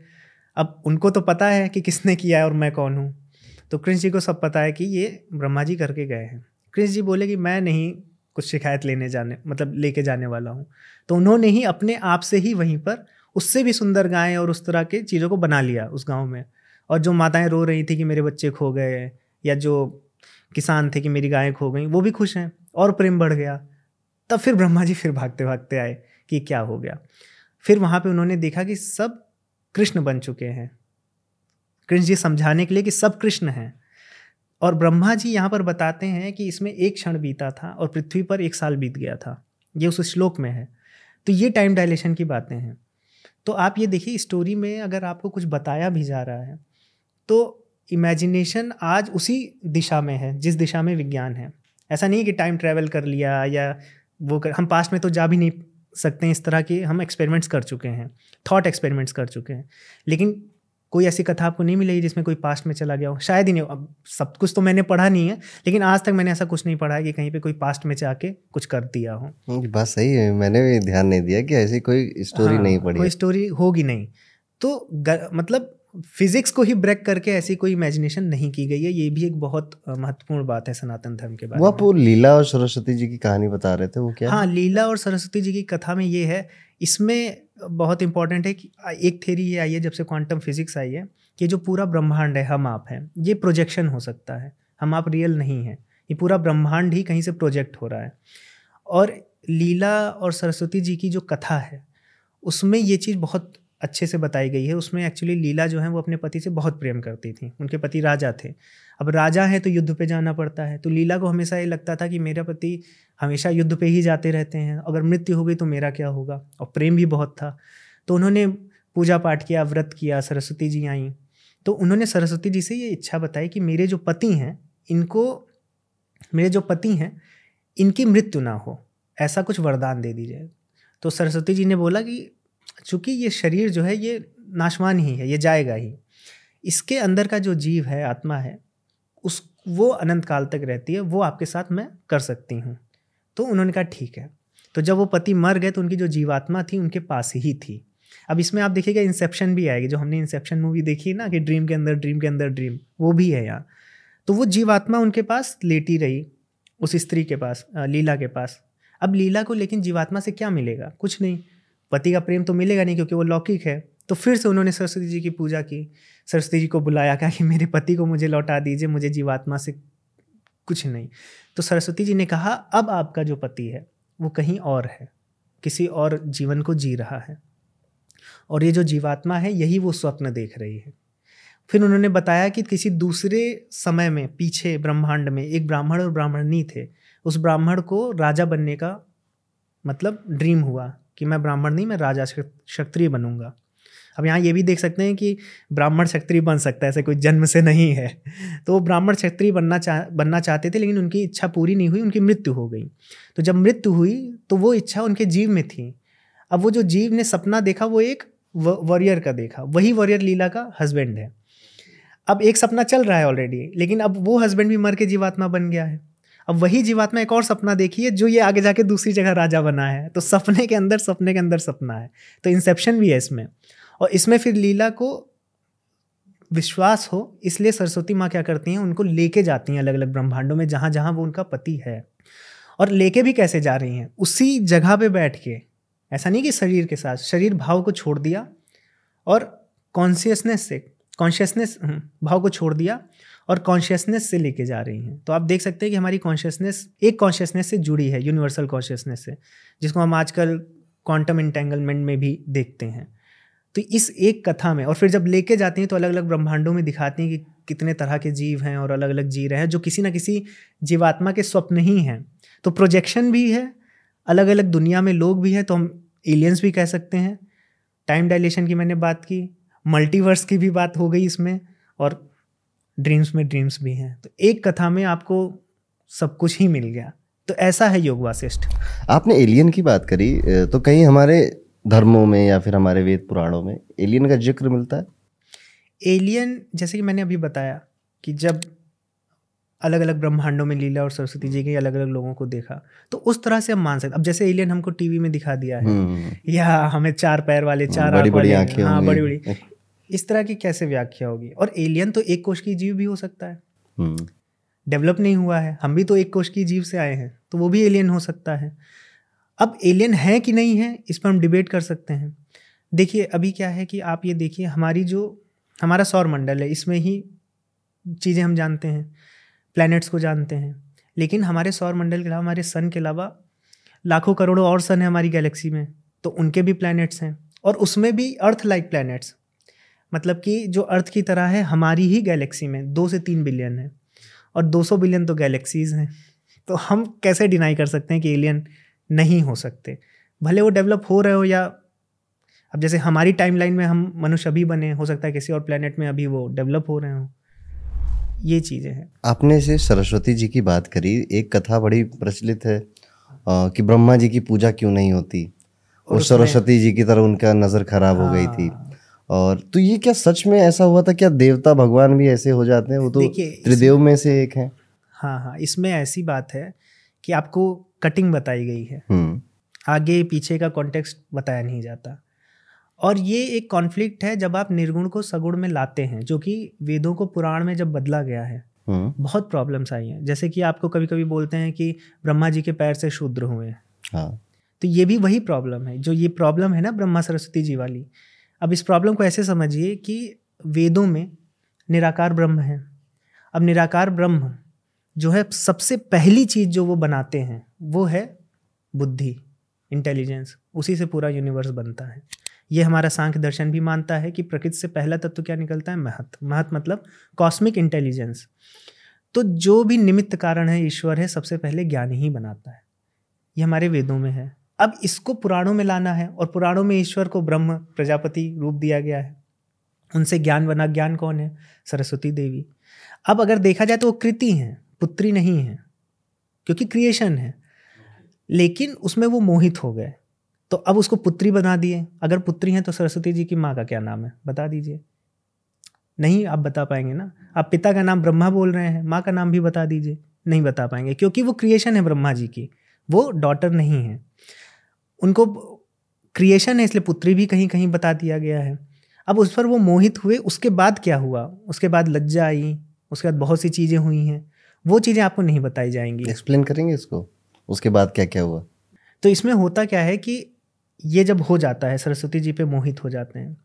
अब उनको तो पता है कि किसने किया है और मैं कौन हूँ। तो कृष्ण जी को सब पता है कि ये ब्रह्मा जी करके गए हैं। कृष्ण जी बोले कि मैं नहीं कुछ शिकायत लेने जाने मतलब लेके जाने वाला हूँ। तो उन्होंने ही अपने आप से ही वहीं पर उससे भी सुंदर गायें और उस तरह के चीज़ों को बना लिया उस गाँव में। और जो माताएँ रो रही थी कि मेरे बच्चे खो गए, या जो किसान थे कि मेरी गायें खो गई, वो भी खुश हैं और प्रेम बढ़ गया। तब फिर ब्रह्मा जी फिर भागते भागते आए कि क्या हो गया। फिर वहाँ पे उन्होंने देखा कि सब कृष्ण बन चुके हैं। कृष्ण जी समझाने के लिए कि सब कृष्ण हैं। और ब्रह्मा जी यहाँ पर बताते हैं कि इसमें एक क्षण बीता था और पृथ्वी पर एक साल बीत गया था। ये उस श्लोक में है। तो ये टाइम डायलेशन की बातें हैं। तो आप ये देखिए स्टोरी में अगर आपको कुछ बताया भी जा रहा है तो इमेजिनेशन आज उसी दिशा में है जिस दिशा में विज्ञान है। ऐसा नहीं कि टाइम ट्रैवल कर लिया या वो कर, हम पास्ट में तो जा भी नहीं सकते हैं इस तरह के हम एक्सपेरिमेंट्स कर चुके हैं थॉट एक्सपेरिमेंट्स कर चुके हैं। लेकिन कोई ऐसी कथा आपको नहीं मिलेगी जिसमें कोई पास्ट में चला गया हो। शायद ही नहीं अब सब कुछ तो मैंने पढ़ा नहीं है लेकिन आज तक मैंने ऐसा कुछ नहीं पढ़ा है कि कहीं पे कोई पास्ट में जाके कुछ कर दिया हो। बात सही है। मैंने भी ध्यान नहीं दिया कि ऐसी कोई स्टोरी हाँ, नहीं पढ़ी कोई स्टोरी होगी नहीं। तो गर, मतलब फिजिक्स को ही ब्रेक करके ऐसी कोई इमेजिनेशन नहीं की गई है। ये भी एक बहुत महत्वपूर्ण बात है सनातन धर्म के बारे वो आप वो लीला और सरस्वती जी की कहानी बता रहे थे वो क्या? हाँ लीला और सरस्वती जी की कथा में ये है। इसमें बहुत इंपॉर्टेंट है कि एक थेरी ये आई है, जब से क्वांटम फिजिक्स आई है, कि जो पूरा ब्रह्मांड है, हम आप हैं, ये प्रोजेक्शन हो सकता है। हम आप रियल नहीं हैं। ये पूरा ब्रह्मांड ही कहीं से प्रोजेक्ट हो रहा है। और लीला और सरस्वती जी की जो कथा है, उसमें ये चीज़ बहुत अच्छे से बताई गई है। उसमें एक्चुअली लीला जो है, वो अपने पति से बहुत प्रेम करती थी। उनके पति राजा थे। अब राजा है तो युद्ध पे जाना पड़ता है। तो लीला को हमेशा ये लगता था कि मेरा पति हमेशा युद्ध पे ही जाते रहते हैं। अगर मृत्यु हो गई तो मेरा क्या होगा? और प्रेम भी बहुत था। तो उन्होंने पूजा पाठ किया, व्रत किया, सरस्वती जी आई। तो उन्होंने सरस्वती जी से ये इच्छा बताई कि मेरे जो पति हैं, इनको, मेरे जो पति हैं, इनकी मृत्यु ना हो। ऐसा कुछ वरदान दे दीजिए तो सरस्वती जी ने बोला कि चूँकि ये शरीर जो है, ये नाशवान ही है, ये जाएगा ही। इसके अंदर का जो जीव है, आत्मा है उस, वो अनंत काल तक रहती है, वो आपके साथ मैं कर सकती हूँ। तो उन्होंने कहा, ठीक है। तो जब वो पति मर गए तो उनकी जो जीवात्मा थी, उनके पास ही थी। अब इसमें आप देखिएगा इंसेप्शन भी आएगी, जो हमने इंसेप्शन मूवी देखी है ना, कि ड्रीम के अंदर ड्रीम के अंदर ड्रीम वो भी है यहाँ। तो वो जीवात्मा उनके पास लेटी रही, उस स्त्री के पास लीला के पास। अब लीला को लेकिन जीवात्मा से क्या मिलेगा? कुछ नहीं। पति का प्रेम तो मिलेगा नहीं, क्योंकि वो लौकिक है। तो फिर से उन्होंने सरस्वती जी की पूजा की। सरस्वती जी को बुलाया, कहा कि मेरे पति को मुझे लौटा दीजिए, मुझे जीवात्मा से कुछ नहीं। तो सरस्वती जी ने कहा, अब आपका जो पति है, वो कहीं और है, किसी और जीवन को जी रहा है। और ये जो जीवात्मा है, यही वो स्वप्न देख रही है। फिर उन्होंने बताया कि किसी दूसरे समय में, पीछे ब्रह्मांड में, एक ब्राह्मण और ब्राह्मणी थे। उस ब्राह्मण को राजा बनने का मतलब ड्रीम हुआ कि मैं ब्राह्मण नहीं, मैं राजा क्षत्रिय बनूँगा। अब यहाँ ये भी देख सकते हैं कि ब्राह्मण क्षत्रिय बन सकता है, ऐसे कोई जन्म से नहीं है। तो वो ब्राह्मण क्षत्रिय बनना चाह बनना चाहते थे, लेकिन उनकी इच्छा पूरी नहीं हुई, उनकी मृत्यु हो गई। तो जब मृत्यु हुई तो वो इच्छा उनके जीव में थी। अब वो जो जीव ने सपना देखा, वो एक वॉरियर का देखा। वही वॉरियर लीला का हस्बैंड है। अब एक सपना चल रहा है ऑलरेडी लेकिन अब वो हस्बैंड भी मर के जीवात्मा बन गया है। अब वही जीवात्मा एक और सपना देखी है, जो ये आगे जाके दूसरी जगह राजा बना है। तो सपने के अंदर, सपने के अंदर सपना है। तो इंसेप्शन भी है इसमें। और इसमें फिर लीला को विश्वास हो इसलिए सरस्वती माँ क्या करती हैं उनको लेके जाती हैं अलग अलग ब्रह्मांडों में जहाँ जहाँ वो उनका पति है। और लेके भी कैसे जा रही हैं? उसी जगह पे बैठ के ऐसा नहीं कि शरीर के साथ शरीर भाव को छोड़ दिया और कॉन्शियसनेस से कॉन्शियसनेस हम्म, भाव को छोड़ दिया और कॉन्शियसनेस से लेके जा रही हैं। तो आप देख सकते हैं कि हमारी कॉन्शियसनेस एक कॉन्शियसनेस से जुड़ी है यूनिवर्सल कॉन्शियसनेस से जिसको हम आजकल क्वांटम इंटेंगलमेंट में भी देखते हैं। तो इस एक कथा में, और फिर जब लेके जाती हैं तो अलग अलग ब्रह्मांडों में दिखाती हैं कि कितने तरह के जीव हैं और अलग अलग जी रहे हैं, जो किसी ना किसी जीवात्मा के स्वप्न ही हैं। तो प्रोजेक्शन भी है अलग अलग दुनिया में लोग भी हैं तो हम एलियंस भी कह सकते हैं। टाइम डायलेशन की मैंने बात की मल्टीवर्स की भी बात हो गई इसमें, और ड्रीम्स में ड्रीम्स भी हैं। तो एक कथा में आपको सब कुछ ही मिल गया। तो ऐसा है योग वासिष्ठ। आपने एलियन की बात करी तो कहीं हमारे धर्मों में या फिर हमारे वेद पुराणों में एलियन का ज़िक्र मिलता है? एलियन जैसे कि मैंने अभी बताया कि जब अलग अलग ब्रह्मांडों में लीला और सरस्वती जी के अलग अलग लोगों को देखा तो उस तरह से हम मान सकते अब जैसे एलियन हमको टीवी में दिखा दिया है हम्म। या हमें चार पैर वाले चार बड़ी बड़ी आँखें हाँ बड़ी बड़ी इस तरह की कैसे व्याख्या होगी? और एलियन तो एक कोष की जीव भी हो सकता है। डेवलप हम्म। नहीं हुआ है। हम भी तो एक कोष की जीव से आए हैं तो वो भी एलियन हो सकता है। अब एलियन है कि नहीं है, इस पर हम डिबेट कर सकते हैं। देखिए, अभी क्या है कि आप ये देखिए, हमारी जो, हमारा सौर मंडल है, इसमें ही चीज़ें हम जानते हैं प्लैनेट्स को जानते हैं। लेकिन हमारे सौर मंडल के अलावा, हमारे सन के अलावा, लाखों करोड़ों और सन है हमारी गैलेक्सी में तो उनके भी प्लैनेट्स हैं, और उसमें भी अर्थ लाइक प्लैनेट्स मतलब कि जो अर्थ की तरह है, हमारी ही गैलेक्सी में, दो से तीन बिलियन है, और 200 बिलियन तो गैलेक्सीज हैं। तो हम कैसे डिनाई कर सकते हैं कि एलियन नहीं हो सकते। भले वो डेवलप हो रहे हो या अब जैसे हमारी टाइमलाइन में हम मनुष्य अभी बने हो सकता है किसी और प्लेनेट में अभी वो डेवलप हो रहे हो। ये चीज़ें हैं। आपने से सरस्वती जी की बात करी एक कथा बड़ी प्रचलित है आ, कि ब्रह्मा जी की पूजा क्यों नहीं होती? और, सरस्वती जी की तरह उनका नज़र खराब हाँ, हो गई थी। हाँ। और तो ये क्या सच में ऐसा हुआ था? क्या देवता भगवान भी ऐसे हो जाते हैं? वो तो त्रिदेव में से एक है। हाँ हाँ इसमें ऐसी बात है कि आपको कटिंग बताई गई है हम्म। आगे पीछे का कॉन्टेक्स्ट बताया नहीं जाता और ये एक कॉन्फ्लिक्ट है जब आप निर्गुण को सगुण में लाते हैं जो कि वेदों को पुराण में जब बदला गया है हम्म। बहुत प्रॉब्लम्स आई हैं जैसे कि आपको कभी कभी बोलते हैं कि ब्रह्मा जी के पैर से शूद्र हुए हाँ। तो ये भी वही प्रॉब्लम है जो ये प्रॉब्लम है ना ब्रह्मा सरस्वती जी वाली अब इस प्रॉब्लम को ऐसे समझिए कि वेदों में निराकार ब्रह्म है अब निराकार ब्रह्म जो है सबसे पहली चीज़ जो वो बनाते हैं, वो है बुद्धि इंटेलिजेंस उसी से पूरा यूनिवर्स बनता है। ये हमारा सांख्य दर्शन भी मानता है कि प्रकृति से पहला तत्व क्या निकलता है? महत। महत मतलब कॉस्मिक इंटेलिजेंस तो जो भी निमित्त कारण है, ईश्वर है, सबसे पहले ज्ञान ही बनाता है। ये हमारे वेदों में है। अब इसको पुराणों में लाना है और पुराणों में ईश्वर को ब्रह्म, प्रजापति रूप दिया गया है। उनसे ज्ञान बना ज्ञान कौन है? सरस्वती देवी। अब अगर देखा जाए तो वो कृति हैं। पुत्री नहीं है, क्योंकि क्रिएशन है। लेकिन उसमें वो मोहित हो गए। तो अब उसको पुत्री बना दिए। अगर पुत्री हैं तो सरस्वती जी की माँ का क्या नाम है? बता दीजिए। नहीं, आप बता पाएँगे ना? आप पिता का नाम ब्रह्मा बोल रहे हैं, माँ का नाम भी बता दीजिए। नहीं बता पाएँगे, क्योंकि वो क्रिएशन है ब्रह्मा जी की। वो डॉटर नहीं है। उनको क्रिएशन है, इसलिए पुत्री भी कहीं कहीं बता दिया गया है। अब उस पर वो मोहित हुए, उसके बाद क्या हुआ? उसके बाद लज्जा आई, उसके बाद बहुत सी चीज़ें हुई हैं। वो चीज़ें आपको नहीं बताई जाएँगी। एक्सप्लेन करेंगे इसको? उसके बाद क्या क्या हुआ? तो इसमें होता क्या है कि ये जब हो जाता है सरस्वती जी पे मोहित हो जाते हैं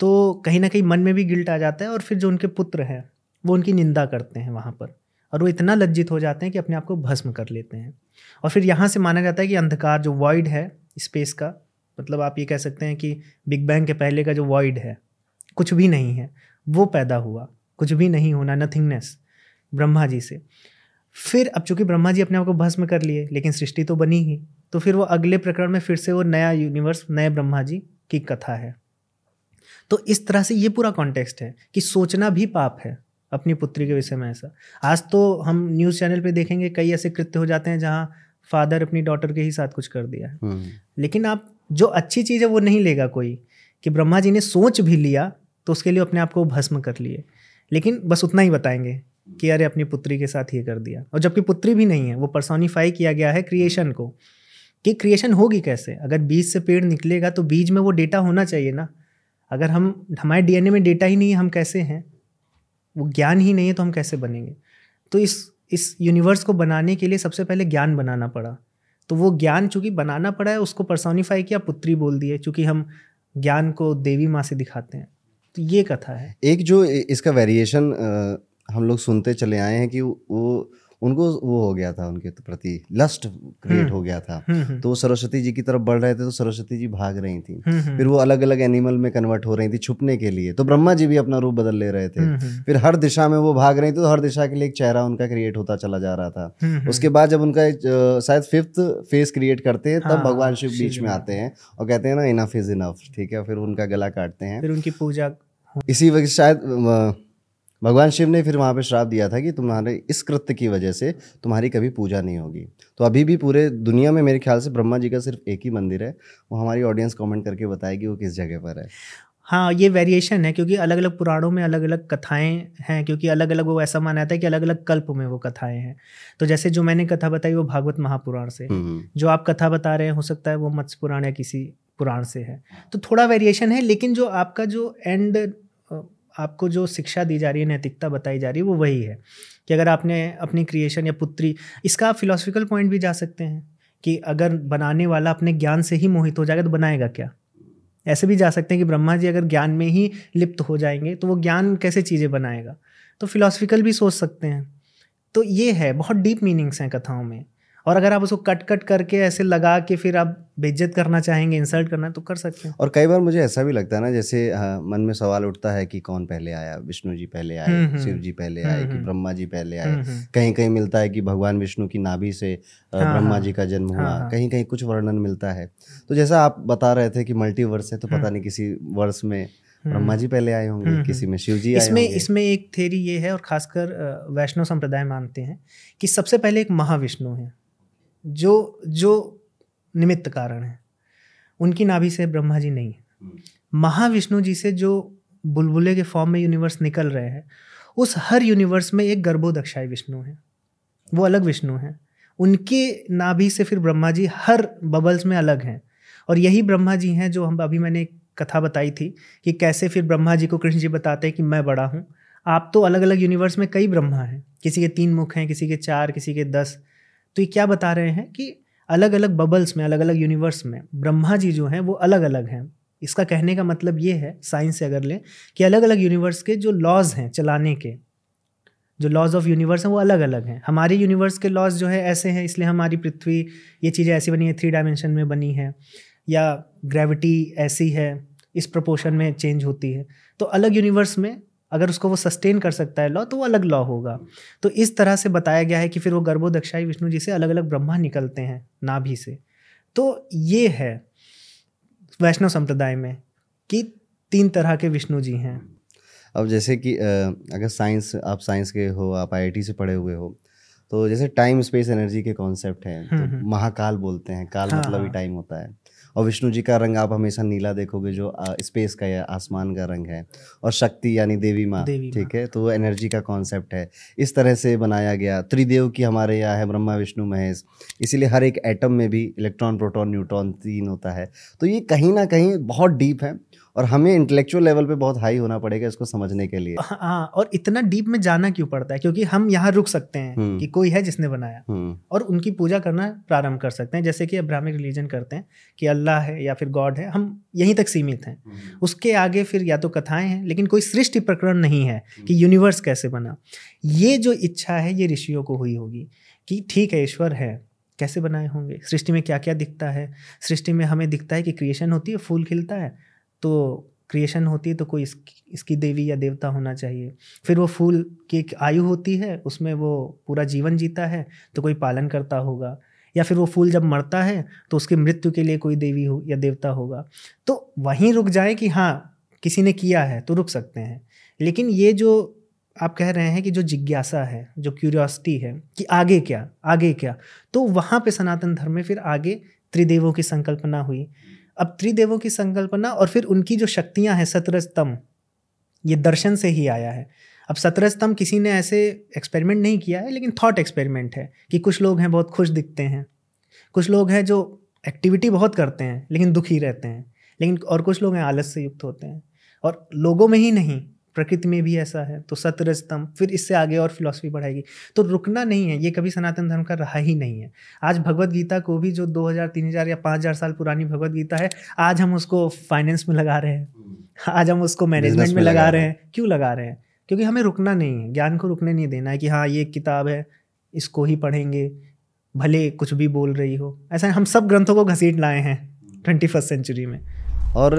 तो कहीं ना कहीं मन में भी गिल्ट आ जाता है और फिर जो उनके पुत्र हैं वो उनकी निंदा करते हैं वहाँ पर और वो इतना लज्जित हो जाते हैं कि अपने आप को भस्म कर लेते हैं। और फिर यहाँ से माना जाता है कि अंधकार जो वॉइड है स्पेस का मतलब आप ये कह सकते हैं कि बिग बैंग के पहले का जो वॉइड है कुछ भी नहीं है वो पैदा हुआ कुछ भी नहीं होना नथिंगनेस ब्रह्मा जी से। फिर अब चूँकि ब्रह्मा जी अपने आप को भस्म कर लिए लेकिन सृष्टि तो बनी ही तो फिर वो अगले प्रकरण में फिर से वो नया यूनिवर्स नए ब्रह्मा जी की कथा है। तो इस तरह से ये पूरा कॉन्टेक्स्ट है कि सोचना भी पाप है अपनी पुत्री के विषय में ऐसा। आज तो हम न्यूज़ चैनल पे देखेंगे कई ऐसे कृत्य हो जाते हैं जहाँ फादर अपनी डॉटर के ही साथ कुछ कर दिया है। हम्म, लेकिन आप जो अच्छी चीज़ है वो नहीं लेगा कोई कि ब्रह्मा जी ने सोच भी लिया तो उसके लिए अपने आप को भस्म कर लिए। लेकिन बस उतना ही बताएँगे। कि अरे अपनी पुत्री के साथ ये कर दिया। और जबकि पुत्री भी नहीं है, वो पर्सोनीफाई किया गया है क्रिएशन को कि क्रिएशन होगी कैसे? अगर बीज से पेड़ निकलेगा तो बीज में वो डेटा होना चाहिए ना। अगर हम, हमारे डीएनए में डेटा ही नहीं है, हम कैसे हैं? वो ज्ञान ही नहीं है तो हम कैसे बनेंगे? तो इस इस यूनिवर्स को बनाने के लिए सबसे पहले ज्ञान बनाना पड़ा। तो वो ज्ञान चूँकि बनाना पड़ा है, उसको पर्सोनीफाई किया, पुत्री बोल दिए, चूँकि हम ज्ञान को देवी माँ से दिखाते हैं। तो ये कथा है। एक जो इसका वेरिएशन हम लोग सुनते चले आए हैं कि वो उनको वो हो गया था उनके प्रति लस्ट क्रिएट हो गया था। हम्म, हम्म, तो वो सरस्वती जी की तरफ़ बढ़ रहे थे तो सरस्वती जी भाग रही थी। हम्म, हम्म, फिर वो अलग अलग एनिमल में कन्वर्ट हो रही थी छुपने के लिए। तो ब्रह्मा जी भी अपना रूप बदल ले रहे थे। हम्म, हम्म, फिर हर दिशा में वो भाग रही थी तो हर दिशा के लिए एक चेहरा उनका क्रिएट होता चला जा रहा था। हम्म, हम्म, उसके बाद जब उनका शायद फिफ्थ फेस क्रिएट करते हैं तब हाँ, भगवान शिव बीच में आते हैं और कहते हैं ना इनफ इज़ इनफ ठीक है? फिर उनका गला काटते हैं। फिर उनकी पूजा इसी वजह शायद भगवान शिव ने फिर वहाँ पे श्राप दिया था कि तुम्हारे इस कृत्य की वजह से तुम्हारी कभी पूजा नहीं होगी। तो अभी भी पूरे दुनिया में मेरे ख्याल से ब्रह्मा जी का सिर्फ़ एक ही मंदिर है। वो हमारी ऑडियंस कमेंट करके बताएगी वो किस जगह पर है। हाँ ये वेरिएशन है क्योंकि अलग अलग पुराणों में अलग अलग कथाएँ हैं क्योंकि अलग अलग वो ऐसा माना जाता है कि अलग अलग कल्प में वो कथाएँ हैं। तो जैसे जो मैंने कथा बताई वो भागवत महापुराण से। हम्म, जो आप कथा बता रहे हैं हो सकता है वो मत्स्य पुराण या किसी पुराण से है। तो थोड़ा वेरिएशन है लेकिन जो आपका जो एंड आपको जो शिक्षा दी जा रही है, नैतिकता बताई जा रही है, वो वही है कि अगर आपने अपनी क्रिएशन या पुत्री, इसका आप फिलोसफिकल पॉइंट भी जा सकते हैं कि अगर बनाने वाला अपने ज्ञान से ही मोहित हो जाएगा तो बनाएगा क्या? ऐसे भी जा सकते हैं कि ब्रह्मा जी अगर ज्ञान में ही लिप्त हो जाएँगे तो वो ज्ञान कैसे चीज़ें बनाएगा? तो फिलोसफिकल भी सोच सकते हैं। तो ये है, बहुत डीप मीनिंग्स हैं कथाओं में। और अगर आप उसको कट कट करके ऐसे लगा के फिर आप बेइज्जत करना चाहेंगे इंसल्ट करना तो कर सकते हैं और कई बार मुझे ऐसा भी लगता है ना जैसे हाँ, मन में सवाल उठता है कि कौन पहले आया विष्णु जी पहले आए हम्म, हम्म। शिव जी पहले हम्म, आए कि। ब्रह्मा जी पहले आए। कहीं कहीं मिलता है कि भगवान विष्णु की नाभि से हाँ, ब्रह्मा हाँ। जी का जन्म हाँ, हुआ हाँ। कहीं कहीं कुछ वर्णन मिलता है तो जैसा आप बता रहे थे कि मल्टीवर्स है तो पता नहीं किसी वर्ष में ब्रह्मा जी पहले आए होंगे किसी में शिव जी इसमें इसमें एक थेरी ये है और खासकर वैष्णव संप्रदाय मानते हैं कि सबसे पहले एक महाविष्णु है जो जो निमित्त कारण है, उनकी नाभि से ब्रह्मा जी नहीं है। महाविष्णु जी से जो बुलबुले के फॉर्म में यूनिवर्स निकल रहे हैं, उस हर यूनिवर्स में एक गर्भोदक्षाई विष्णु है। वो अलग विष्णु हैं। उनके नाभि से फिर ब्रह्मा जी हर बबल्स में अलग हैं। और यही ब्रह्मा जी हैं जो हम अभी मैंने कथा बताई थी कि कैसे फिर ब्रह्मा जी को कृष्ण जी बताते हैं कि मैं बड़ा हूँ। आप तो अलग अलग यूनिवर्स में कई ब्रह्मा हैं। किसी के तीन मुख हैं, किसी के चार, किसी के दस। तो ये क्या बता रहे हैं कि अलग अलग बबल्स में अलग अलग यूनिवर्स में ब्रह्मा जी जो हैं, वो अलग अलग हैं। इसका कहने का मतलब ये है साइंस से अगर लें, कि अलग अलग यूनिवर्स के जो लॉज हैं चलाने के, जो लॉज ऑफ़ यूनिवर्स हैं, वो अलग अलग हैं। हमारे यूनिवर्स के लॉज जो है ऐसे हैं, इसलिए हमारी पृथ्वी, ये चीज़ें ऐसी बनी है थ्री डायमेंशन में बनी है, या ग्रेविटी ऐसी है, इस प्रपोर्शन में चेंज होती है। तो अलग यूनिवर्स में अगर उसको वो सस्टेन कर सकता है लॉ तो वो अलग लॉ होगा तो इस तरह से बताया गया है कि फिर वो गर्भोदक्षाई विष्णु जी से अलग अलग ब्रह्मा निकलते हैं नाभि से तो ये है वैष्णव संप्रदाय में कि तीन तरह के विष्णु जी हैं अब जैसे कि अगर साइंस आप साइंस के हो आप आईआईटी से पढ़े हुए हो तो जैसे टाइम स्पेस एनर्जी के कॉन्सेप्ट हैं हम्म, तो हम्म। महाकाल बोलते हैं काल हाँ, मतलब ही हाँ। टाइम होता है और विष्णु जी का रंग आप हमेशा नीला देखोगे जो स्पेस का या आसमान का रंग है। और शक्ति यानी देवी माँ देवी माँ। ठीक है? तो वो एनर्जी का कॉन्सेप्ट है। इस तरह से बनाया गया। त्रिदेव की हमारे यहाँ है ब्रह्मा विष्णु महेश। इसीलिए हर एक एटम में भी इलेक्ट्रॉन प्रोटॉन न्यूट्रॉन तीन होता है। तो ये कहीं ना कहीं बहुत डीप है। और हमें इंटेलेक्चुअल लेवल पे बहुत हाई होना पड़ेगा इसको समझने के लिए। हाँ और इतना डीप में जाना क्यों पड़ता है? क्योंकि हम यहाँ रुक सकते हैं हम्म। कि कोई है जिसने बनाया। हम्म, और उनकी पूजा करना प्रारंभ कर सकते हैं। जैसे कि अब्राहमिक रिलीजन करते हैं कि अल्लाह है या फिर गॉड है हम यहीं तक सीमित हैं। उसके आगे फिर या तो कथाएँ हैं लेकिन कोई सृष्टि प्रकरण नहीं है कि यूनिवर्स कैसे बना। ये जो इच्छा है ये ऋषियों को हुई होगी कि ठीक है ईश्वर है कैसे बनाए होंगे? सृष्टि में क्या क्या दिखता है? सृष्टि में हमें दिखता है कि क्रिएशन होती है फूल खिलता है तो क्रिएशन होती है तो कोई इसकी, इसकी देवी या देवता होना चाहिए। फिर वो फूल की एक आयु होती है उसमें वो पूरा जीवन जीता है तो कोई पालन करता होगा। या फिर वो फूल जब मरता है तो उसकी मृत्यु के लिए कोई देवी हो या देवता होगा। तो वहीं रुक जाए कि हाँ किसी ने किया है तो रुक सकते हैं। लेकिन ये जो आप कह रहे हैं कि जो जिज्ञासा है जो क्यूरियोसिटी है कि आगे क्या आगे क्या तो वहाँ पे सनातन धर्म में फिर आगे त्रिदेवों की संकल्पना हुई। अब त्रिदेवों की संकल्पना और फिर उनकी जो शक्तियाँ हैं, सतरस्तम, ये दर्शन से ही आया है। अब सतरस्तम किसी ने ऐसे एक्सपेरिमेंट नहीं किया है, लेकिन थॉट एक्सपेरिमेंट है कि कुछ लोग हैं, बहुत खुश दिखते हैं। कुछ लोग हैं जो एक्टिविटी बहुत करते हैं, लेकिन दुखी रहते हैं। लेकिन और कुछ लोग हैं, आलस से युक्त होते हैं। और लोगों में ही नहीं प्रकृति में भी ऐसा है तो सतरजतम फिर इससे आगे और फिलॉसफी बढ़ाएगी। तो रुकना नहीं है ये कभी सनातन धर्म का रहा ही नहीं है। आज भगवत गीता को भी जो 2000 3000 या 5000 साल पुरानी भगवत गीता है आज हम उसको फाइनेंस में लगा रहे हैं। आज हम उसको मैनेजमेंट में में लगा रहे हैं। क्यों लगा रहे हैं? क्योंकि हमें रुकना नहीं है। ज्ञान को रुकने नहीं देना है कि हाँ ये एक किताब है इसको ही पढ़ेंगे भले कुछ भी बोल रही हो। ऐसा हम सब ग्रंथों को घसीट लाए हैं ट्वेंटी फ़र्स्ट सेंचुरी में। और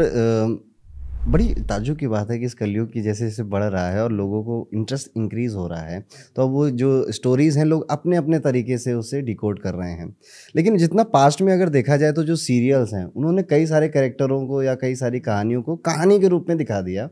बड़ी ताजुब की बात है कि इस कलयुग की जैसे जैसे बढ़ रहा है और लोगों को इंटरेस्ट इंक्रीज हो रहा है तो अब वो जो स्टोरीज़ हैं, लोग अपने अपने तरीके से उसे डिकोड कर रहे हैं। लेकिन जितना पास्ट में अगर देखा जाए तो जो सीरियल्स हैं, उन्होंने कई सारे करेक्टरों को या कई सारी कहानियों को कहानी के रूप में दिखा दिया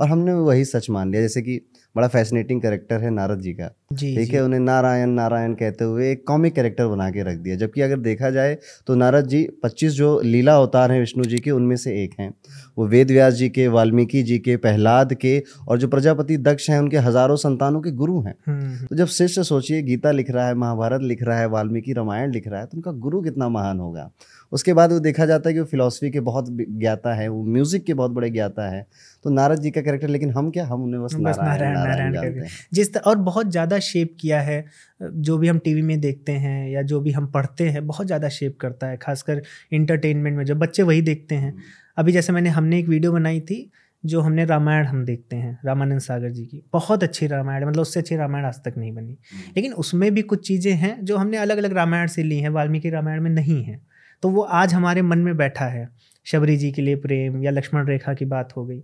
और हमने वही सच मान लिया। जैसे कि बड़ा फैसिनेटिंग कैरेक्टर है नारद जी का। ठीक है उन्हें नारायण नारायण कहते हुए एक कॉमिक कैरेक्टर बना के रख दिया जबकि अगर देखा जाए तो नारद जी 25 जो लीला अवतार हैं विष्णु जी के उनमें से एक हैं। वो वेद व्यास जी के वाल्मीकि जी के प्रहलाद के और जो प्रजापति दक्ष हैं उनके हज़ारों संतानों के गुरु हैं। हम्म, तो जब शिष्य सोचिए गीता लिख रहा है महाभारत लिख रहा है वाल्मीकि रामायण लिख रहा है तो उनका गुरु कितना महान होगा। उसके बाद वो देखा जाता है कि वो फिलोसफी के बहुत ज्ञाता है वो म्यूज़िक के बहुत बड़े ज्ञाता है। तो नारद जी का कैरेक्टर लेकिन हम क्या? हम उन्हें बस नारायण नारायण नारायण हैं। जिस और बहुत ज़्यादा शेप किया है जो भी हम टीवी में देखते हैं या जो भी हम पढ़ते हैं बहुत ज़्यादा शेप करता है खासकर इंटरटेनमेंट में जब बच्चे वही देखते हैं। अभी जैसे मैंने हमने एक वीडियो बनाई थी जो हमने रामायण हम देखते हैं रामानंद सागर जी की। बहुत अच्छी रामायण मतलब उससे अच्छी रामायण आज तक नहीं बनी। लेकिन उसमें भी कुछ चीज़ें हैं जो हमने अलग अलग रामायण से ली हैं वाल्मीकि रामायण में नहीं है। तो वो आज हमारे मन में बैठा है शबरी जी के लिए प्रेम या लक्ष्मण रेखा की बात हो गई।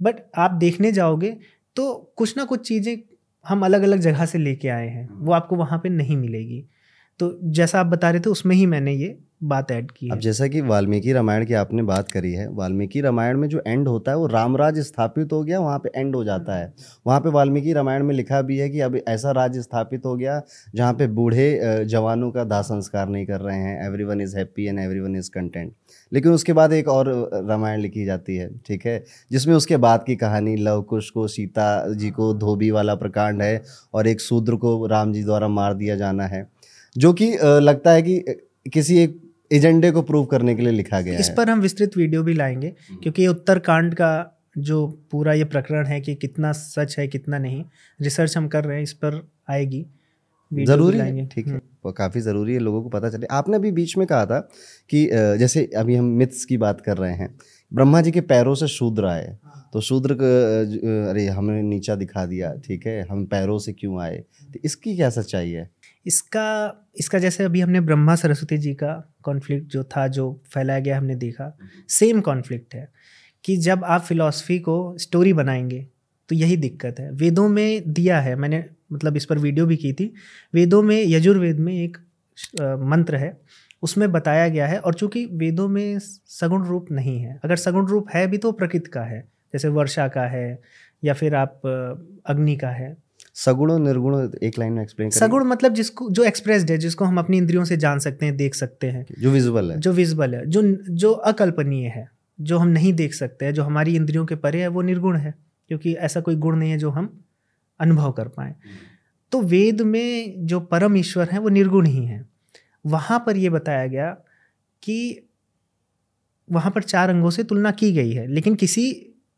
बट आप देखने जाओगे तो कुछ ना कुछ चीज़ें हम अलग अलग जगह से लेके आए हैं। वो आपको वहाँ पे नहीं मिलेगी। तो जैसा आप बता रहे थे उसमें ही मैंने ये बात ऐड की अब जैसा कि वाल्मीकि रामायण की आपने बात करी है वाल्मीकि रामायण में जो एंड होता है वो रामराज स्थापित हो गया वहाँ पे एंड हो जाता है। वहाँ पे वाल्मीकि रामायण में लिखा भी है कि अब ऐसा राज्य स्थापित हो गया जहाँ पे बूढ़े जवानों का दाह संस्कार नहीं कर रहे हैं। Every one is happy and every one is content लेकिन उसके बाद एक और रामायण लिखी जाती है ठीक है? जिसमें उसके बाद की कहानी लव कुश को सीता जी को धोबी वाला प्रकांड है और एक शूद्र को राम जी द्वारा मार दिया जाना है जो कि लगता है कि किसी एक एजेंडे को प्रूव करने के लिए लिखा गया इस है। पर हम विस्तृत वीडियो भी लाएँगे क्योंकि ये उत्तरकांड का जो पूरा ये प्रकरण है कि कितना सच है कितना नहीं रिसर्च हम कर रहे हैं इस पर आएगी। ज़रूरी है। ठीक है। हम्म, वो काफ़ी ज़रूरी है लोगों को पता चले। आपने अभी बीच में कहा था कि जैसे अभी हम मिथ्स की बात कर रहे हैं। ब्रह्मा जी के पैरों से शूद्र आए। तो शूद्र अरे हमने नीचा दिखा दिया ठीक है? हम पैरों से क्यों आए? तो इसकी क्या सच्चाई है? इसका इसका जैसे अभी हमने ब्रह्मा सरस्वती जी का कॉन्फ्लिक्ट जो था जो फैलाया गया हमने देखा सेम कॉन्फ्लिक्ट है कि जब आप फिलॉसफी को स्टोरी बनाएँगे तो यही दिक्कत है। वेदों में दिया है मैंने मतलब इस पर वीडियो भी की थी वेदों में यजुर्वेद में एक मंत्र है उसमें बताया गया है और चूँकि वेदों में सगुण रूप नहीं है अगर सगुण रूप है भी तो प्रकृति का है जैसे वर्षा का है या फिर आप अग्नि का है। सगुण और निर्गुण एक लाइन में एक्सप्लेन सगुण मतलब जिसको जो एक्सप्रेस्ड है जिसको हम अपनी इंद्रियों से जान सकते हैं देख सकते हैं। जो विजुअल है। जो विजिबल है जो जो अकल्पनीय है जो हम नहीं देख सकते हैं जो हमारी इंद्रियों के परे है वो निर्गुण है क्योंकि ऐसा कोई गुण नहीं है जो हम अनुभव कर पाए। तो वेद में जो परम ईश्वर हैं वो निर्गुण ही हैं। वहाँ पर ये बताया गया कि वहाँ पर चार अंगों से तुलना की गई है लेकिन किसी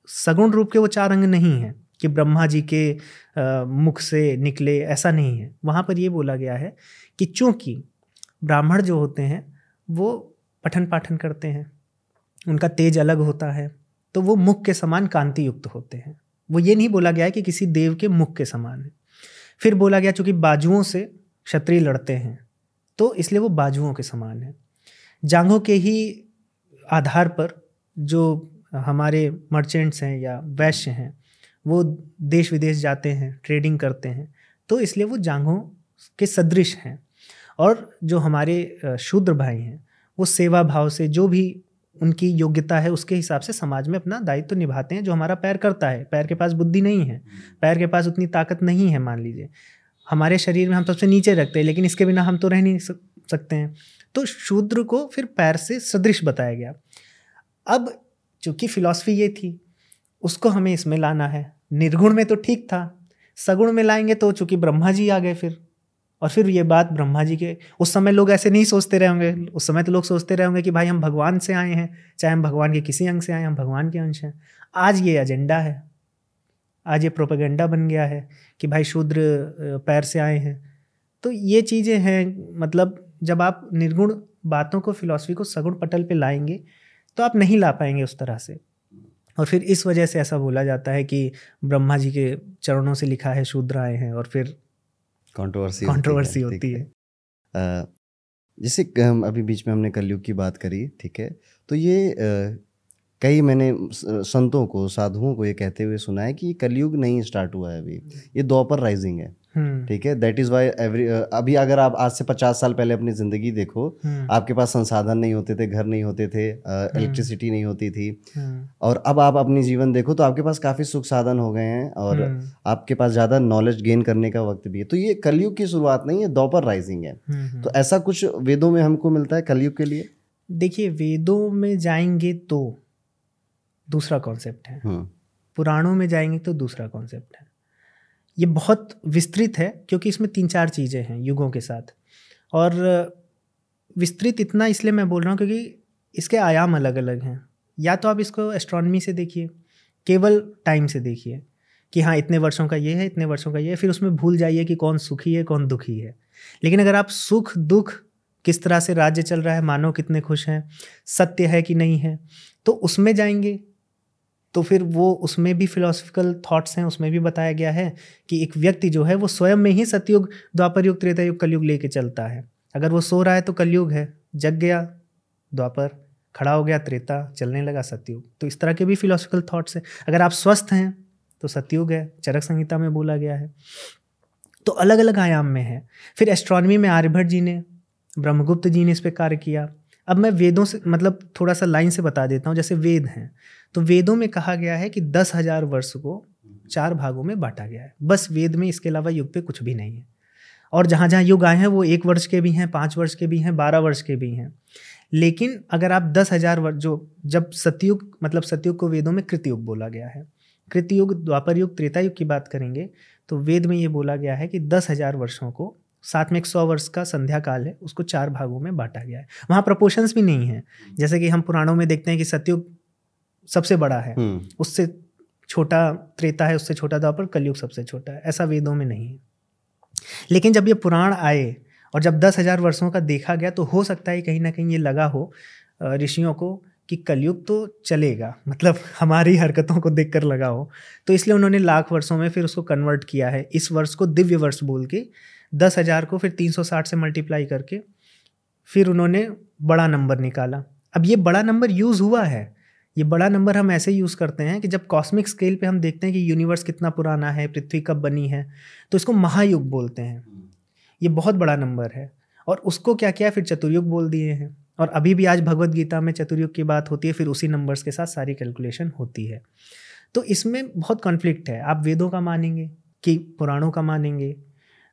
सगुण रूप के वो चार अंग नहीं हैं कि ब्रह्मा जी के आ, मुख से निकले ऐसा नहीं है। वहाँ पर ये बोला गया है कि चूँकि ब्राह्मण जो होते हैं वो पठन पाठन करते हैं उनका तेज अलग होता है तो वो मुख के समान कांति युक्त होते हैं। वो ये नहीं बोला गया है कि किसी देव के मुख के समान है। फिर बोला गया, चूँकि बाजुओं से क्षत्रिय लड़ते हैं तो इसलिए वो बाजुओं के समान है। जांघों के ही आधार पर जो हमारे मर्चेंट्स हैं या वैश्य हैं, वो देश विदेश जाते हैं ट्रेडिंग करते हैं तो इसलिए वो जांघों के सदृश हैं। और जो हमारे शूद्र भाई हैं, वो सेवा भाव से जो भी उनकी योग्यता है, उसके हिसाब से समाज में अपना दायित्व तो निभाते हैं, जो हमारा पैर करता है। पैर के पास बुद्धि नहीं है। पैर के पास उतनी ताकत नहीं है, मान लीजिए। हमारे शरीर में हम सबसे नीचे रखते हैं, लेकिन इसके बिना हम तो रह नहीं सकते हैं। तो शूद्र को फिर पैर से सदृश बताया गया। अब चूँकि फिलॉसफी ये थी, उसको हमें इसमें लाना है। निर्गुण में तो ठीक था। सगुण में लाएँगे तो चूँकि ब्रह्मा जी आ गए फिर। और फिर ये बात ब्रह्मा जी के, उस समय लोग ऐसे नहीं सोचते रहे होंगे। उस समय तो लोग सोचते रहे होंगे कि भाई हम भगवान से आए हैं, चाहे हम भगवान के किसी अंग से आए, हम भगवान के अंश हैं। आज ये एजेंडा है। आज ये प्रोपेगेंडा बन गया है कि भाई शूद्र पैर से आए हैं। तो ये चीज़ें हैं मतलब जब आप निर्गुण बातों को, फिलॉसफी को सगुण पटल पे लाएँगे तो आप नहीं ला पाएँगे उस तरह से। और फिर इस वजह से ऐसा बोला जाता है कि ब्रह्मा जी के चरणों से लिखा है, शूद्र आए हैं और फिर कंट्रोवर्सी कंट्रोवर्सी होती है, है। जैसे अभी बीच में हमने कलयुग की बात करी ठीक है तो ये कई मैंने संतों को साधुओं को ये कहते हुए सुना है कि कलयुग नहीं स्टार्ट हुआ है अभी ये दोपहर राइजिंग है। ठीक है? दैट इज़ वाई एवरी अभी अगर आप आज से पचास साल पहले अपनी ज़िंदगी देखो हम्म। आपके पास संसाधन नहीं होते थे घर नहीं होते थे इलेक्ट्रिसिटी हम्म। नहीं होती थी। और अब आप अपनी जीवन देखो तो आपके पास काफ़ी सुख साधन हो गए हैं और आपके पास ज़्यादा नॉलेज गेन करने का वक्त भी है। तो ये कलयुग की शुरुआत नहीं है दोपहर राइजिंग है। तो ऐसा कुछ वेदों में हमको मिलता है कलयुग के लिए? देखिए वेदों में जाएँगे तो दूसरा कॉन्सेप्ट है। पुराणों में जाएँगे तो दूसरा कॉन्सेप्ट है। ये बहुत विस्तृत है, क्योंकि इसमें तीन चार चीज़ें हैं युगों के साथ। और, विस्तृत इतना इसलिए मैं बोल रहा हूँ क्योंकि इसके आयाम अलग अलग हैं। या तो आप इसको एस्ट्रॉनमी से देखिए, केवल टाइम से देखिए, कि हाँ इतने वर्षों का ये है, इतने वर्षों का ये है, फिर उसमें भूल जाइए कि कौन सुखी है, कौन दुखी है। लेकिन अगर आप सुख, दुख किस तरह से राज्य चल रहा है मानव कितने खुश हैं, सत्य है कि नहीं है तो उसमें जाएँगे तो फिर वो उसमें भी फिलोसफिकल थॉट्स हैं, उसमें भी बताया गया है कि एक व्यक्ति जो है, वो स्वयं में ही सतयुग, द्वापर युग, त्रेता युग, कलयुग लेके चलता है। अगर वो सो रहा है तो कलयुग है, जग गया, द्वापर, खड़ा हो गया, त्रेता, चलने लगा सतयुग। तो इस तरह के भी फिलोसफिकल थॉट्स हैं। अगर आप स्वस्थ हैं तो सतयुग है, चरक संहिता में बोला गया है। तो अलग अलग आयाम में है। फिर एस्ट्रोनॉमी में आर्यभट्ट जी ने, ब्रह्मगुप्त जी ने इस पर कार्य किया। अब मैं वेदों से मतलब थोड़ा सा लाइन से बता देता हूँ, जैसे वेद हैं। तो वेदों में कहा गया है कि दस हज़ार वर्ष को चार भागों में बांटा गया है। बस वेद में इसके अलावा युग पे कुछ भी नहीं है। और जहाँ जहाँ युग आए हैं, वो एक वर्ष के भी हैं, पाँच वर्ष के भी हैं, बारह वर्ष के भी हैं। लेकिन अगर आप दस हज़ार वर्ष जो जब सतयुग मतलब सतयुग को वेदों में कृतयुग बोला गया है, कृतयुग द्वापर युग त्रेता युग की बात करेंगे तो वेद में ये बोला गया है कि दस हज़ार वर्षों को, साथ में एक सौ वर्ष का संध्या काल है, उसको चार भागों में बांटा गया है। वहाँ प्रपोर्शंस भी नहीं है। जैसे कि हम पुराणों में देखते हैं कि सतयुग सबसे बड़ा है। हम्म। उससे छोटा त्रेता है उससे छोटा द्वापर कलयुग सबसे छोटा है। ऐसा वेदों में नहीं है। लेकिन जब ये पुराण आए और जब दस हज़ार वर्षों का देखा गया तो हो सकता है कहीं ना कहीं ये लगा हो ऋषियों को कि कलयुग तो चलेगा मतलब हमारी हरकतों को देखकर लगा हो। तो इसलिए उन्होंने लाख वर्षों में फिर उसको कन्वर्ट किया है। इस वर्ष को दिव्य वर्ष बोल के दस हज़ार को फिर तीन सौ साठ से मल्टीप्लाई करके फिर उन्होंने बड़ा नंबर निकाला। अब ये बड़ा नंबर यूज़ हुआ है। ये बड़ा नंबर हम ऐसे यूज़ करते हैं कि जब कॉस्मिक स्केल पे हम देखते हैं कि यूनिवर्स कितना पुराना है, पृथ्वी कब बनी है तो इसको महायुग बोलते हैं। ये बहुत बड़ा नंबर है। और उसको क्या किया फिर चतुर्युग बोल दिए हैं। और अभी भी आज भगवत गीता में चतुर्युग की बात होती है, फिर उसी नंबर्स के साथ सारी कैलकुलेशन होती है। तो इसमें बहुत कॉन्फ्लिक्ट है। आप वेदों का मानेंगे कि पुराणों का मानेंगे।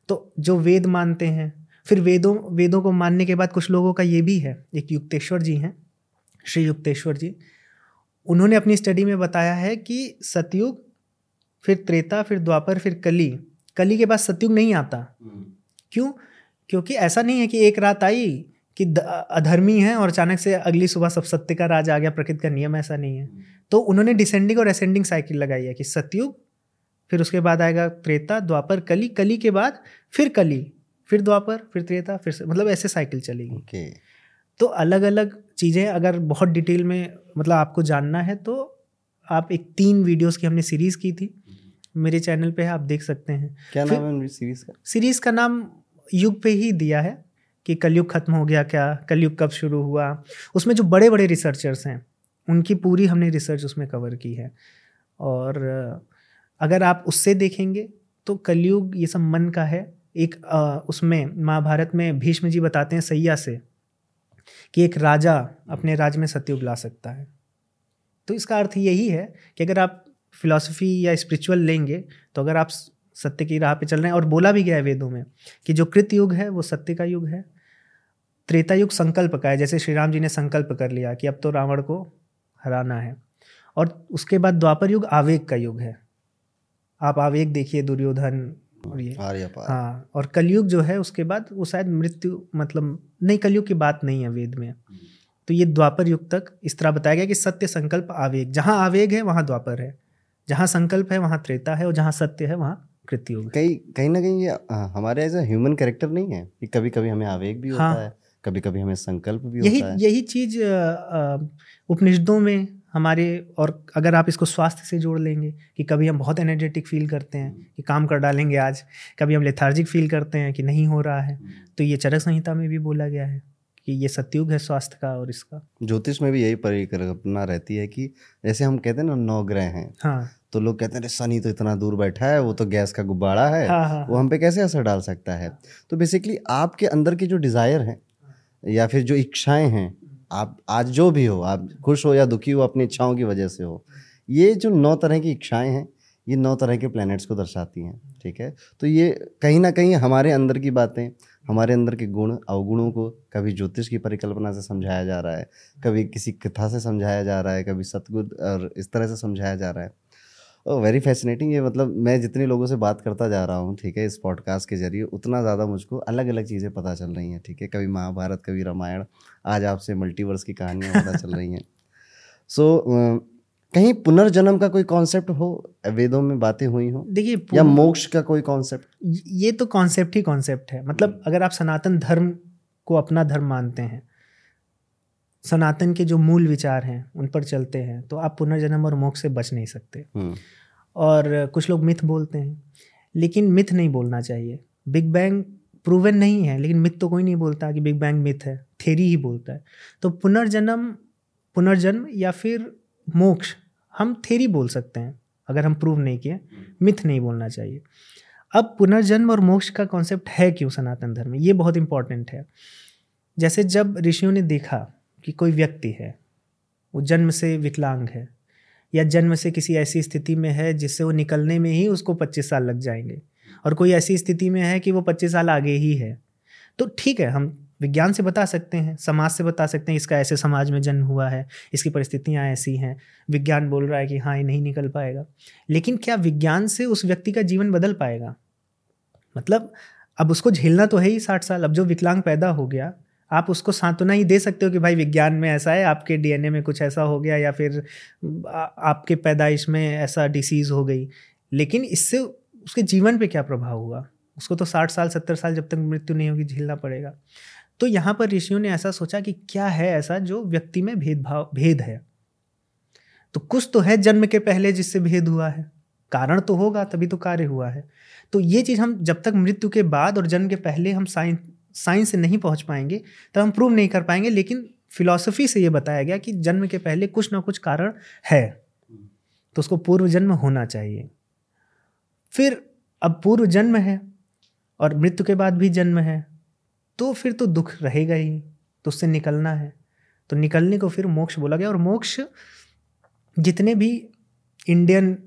तो जो वेद मानते हैं, फिर वेदों वेदों को मानने के बाद कुछ लोगों का ये भी है। एक युक्तेश्वर जी हैं, श्री युक्तेश्वर जी। उन्होंने अपनी स्टडी में बताया है कि सतयुग फिर त्रेता फिर द्वापर फिर कली। कली के बाद सतयुग नहीं आता। क्यों? क्योंकि ऐसा नहीं है कि एक रात आई कि अधर्मी है और अचानक से अगली सुबह सब सत्य का राज आ गया प्रकृति का नियम ऐसा नहीं है। तो उन्होंने डिसेंडिंग और असेंडिंग साइकिल लगाई है कि सतयुग फिर उसके बाद आएगा त्रेता द्वापर कली। कली के बाद फिर कली फिर द्वापर फिर त्रेता फिर मतलब ऐसे साइकिल चलेगी। ओके। तो अलग अलग चीज़ें अगर बहुत डिटेल में मतलब आपको जानना है तो आप एक तीन वीडियोस की हमने सीरीज़ की थी। मेरे चैनल पे है आप देख सकते हैं। क्या नाम है सीरीज़ का? सीरीज़ का नाम युग पे ही दिया है कि कलयुग खत्म हो गया क्या कलयुग कब शुरू हुआ। उसमें जो बड़े बड़े रिसर्चर्स हैं उनकी पूरी हमने रिसर्च उसमें कवर की है। और अगर आप उससे देखेंगे तो कलयुग ये सब मन का है। एक अ, उसमें महाभारत में भीष्म जी बताते हैं सैया से। कि एक राजा अपने राज्य में सत्युग ला सकता है। तो इसका अर्थ यही है कि अगर आप फिलॉसफी या स्पिरिचुअल लेंगे तो अगर आप सत्य की राह पे चल रहे हैं और बोला भी गया है वेदों में कि जो कृत युग है वो सत्य का युग है। त्रेता युग संकल्प का है जैसे श्री राम जी ने संकल्प कर लिया कि अब तो रावण को हराना है। और उसके बाद द्वापर युग आवेग का युग है। आप आवेग देखिए दुर्योधन और ये। आर्य हाँ और कलयुग जो है उसके बाद वो शायद मृत्यु मतलब नहीं कलयुग की बात नहीं है वेद में। तो ये द्वापर युग तक इस तरह बताया गया कि सत्य संकल्प आवेग जहाँ आवेग है वहाँ द्वापर है। जहाँ संकल्प है वहाँ त्रेता है और जहाँ सत्य है वहाँ कृत्युग कहीं कहीं ना कहीं ये हमारे एज ह्यूमन कैरेक्टर नहीं है कि कभी कभी हमें आवेग भी होता हाँ। है कभी कभी हमें संकल्प भी यही होता है। यही चीज़ उपनिषदों में हमारे और अगर आप इसको स्वास्थ्य से जोड़ लेंगे कि कभी हम बहुत एनर्जेटिक फील करते हैं कि काम कर डालेंगे आज कभी हम लेथार्जिक फील करते हैं कि नहीं हो रहा है तो ये चरक संहिता में भी बोला गया है कि ये सतयुग है स्वास्थ्य का और इसका। ज्योतिष में भी यही परिकल्पना रहती है कि जैसे हम कहते हैं ना नौ ग्रह हैं। हाँ। तो लोग कहते हैं "अरे, शनि तो इतना दूर बैठा है वो तो गैस का गुब्बारा है हाँ हाँ वो हम पे कैसे असर डाल सकता है? तो बेसिकली आपके अंदर की जो डिज़ायर है या फिर जो इच्छाएँ हैं आप, आज जो भी हो, आप खुश हो या दुखी हो, अपनी इच्छाओं की वजह से हो, ये जो नौ तरह की इच्छाएँ हैं, ये नौ तरह के प्लैनेट्स को दर्शाती हैं, ठीक है? तो ये कहीं ना कहीं हमारे अंदर की बातें, हमारे अंदर के गुण, अवगुणों को कभी ज्योतिष की परिकल्पना से समझाया जा रहा है, कभी किसी कथा से समझाया जा रहा है, कभी सतगुण और इस तरह से समझाया जा रहा है। वेरी फैसिनेटिंग ये मतलब मैं जितने लोगों से बात करता जा रहा हूँ, ठीक है, इस पॉडकास्ट के ज़रिए, उतना ज़्यादा मुझको अलग अलग चीज़ें पता चल रही हैं, ठीक है? कभी महाभारत, कभी रामायण आज आपसे मल्टीवर्स की कहानियाँ पता चल रही हैं। सो कहीं पुनर्जन्म का कोई कॉन्सेप्ट हो? वेदों में बातें हुई हो? देखिए या मोक्ष का कोई कॉन्सेप्ट ये तो कॉन्सेप्ट ही कॉन्सेप्ट है। मतलब अगर आप सनातन धर्म को अपना धर्म मानते हैं सनातन के जो मूल विचार हैं उन पर चलते हैं तो आप पुनर्जन्म और मोक्ष से बच नहीं सकते। और कुछ लोग मिथ बोलते हैं लेकिन मिथ नहीं बोलना चाहिए। बिग बैंग प्रूवन नहीं है लेकिन मिथ तो कोई नहीं बोलता कि बिग बैंग मिथ है। थेरी ही बोलता है। तो पुनर्जन्म पुनर्जन्म या फिर मोक्ष, हम थेरी बोल सकते हैं, अगर हम प्रूव नहीं किए मिथ नहीं बोलना चाहिए। अब पुनर्जन्म और मोक्ष का कॉन्सेप्ट है क्यों सनातन धर्म में? ये बहुत इंपॉर्टेंट है। जैसे जब ऋषियों ने देखा कि कोई व्यक्ति है, वो जन्म से विकलांग है, या जन्म से किसी ऐसी स्थिति में है जिससे वो निकलने में ही उसको 25 साल लग जाएँगे, और कोई ऐसी स्थिति में है कि वो 25 साल आगे ही है तो ठीक है, हम विज्ञान से बता सकते हैं, समाज से बता सकते हैं, इसका ऐसे समाज में जन्म हुआ है, इसकी परिस्थितियाँ ऐसी हैं, विज्ञान बोल रहा है कि हाँ ये नहीं निकल पाएगा। लेकिन क्या विज्ञान से उस व्यक्ति का जीवन बदल पाएगा? मतलब अब उसको झेलना तो है ही साठ साल, अब जो विकलांग पैदा हो गया, आप उसको सांत्वना ही दे सकते हो कि भाई विज्ञान में ऐसा है, आपके डीएनए में कुछ ऐसा हो गया या फिर आपके पैदाइश में ऐसा डिसीज़ हो गई। लेकिन इससे उसके जीवन पे क्या प्रभाव हुआ? उसको तो साठ साल, सत्तर साल जब तक मृत्यु नहीं होगी, झेलना पड़ेगा। तो यहाँ पर ऋषियों ने ऐसा सोचा कि क्या है ऐसा जो व्यक्ति में भेदभाव, भेद है? तो कुछ तो है जन्म के पहले जिससे भेद हुआ है। कारण तो होगा, तभी तो कार्य हुआ है। तो ये चीज़ हम जब तक मृत्यु के बाद और जन्म के पहले हम साइंस साइंस से नहीं पहुँच पाएँगे, तब हम प्रूव नहीं कर पाएँगे, लेकिन फिलॉसफी से ये बताया गया कि जन्म के पहले कुछ ना कुछ कारण है। तो उसको पूर्व जन्म होना चाहिए। फिर अब पूर्व जन्म है और मृत्यु के बाद भी जन्म है। तो फिर तो दुख रहेगा ही तो उससे निकलना है। तो निकलने को फिर मोक्ष बोला गया और मोक्ष जितने भी इंडियन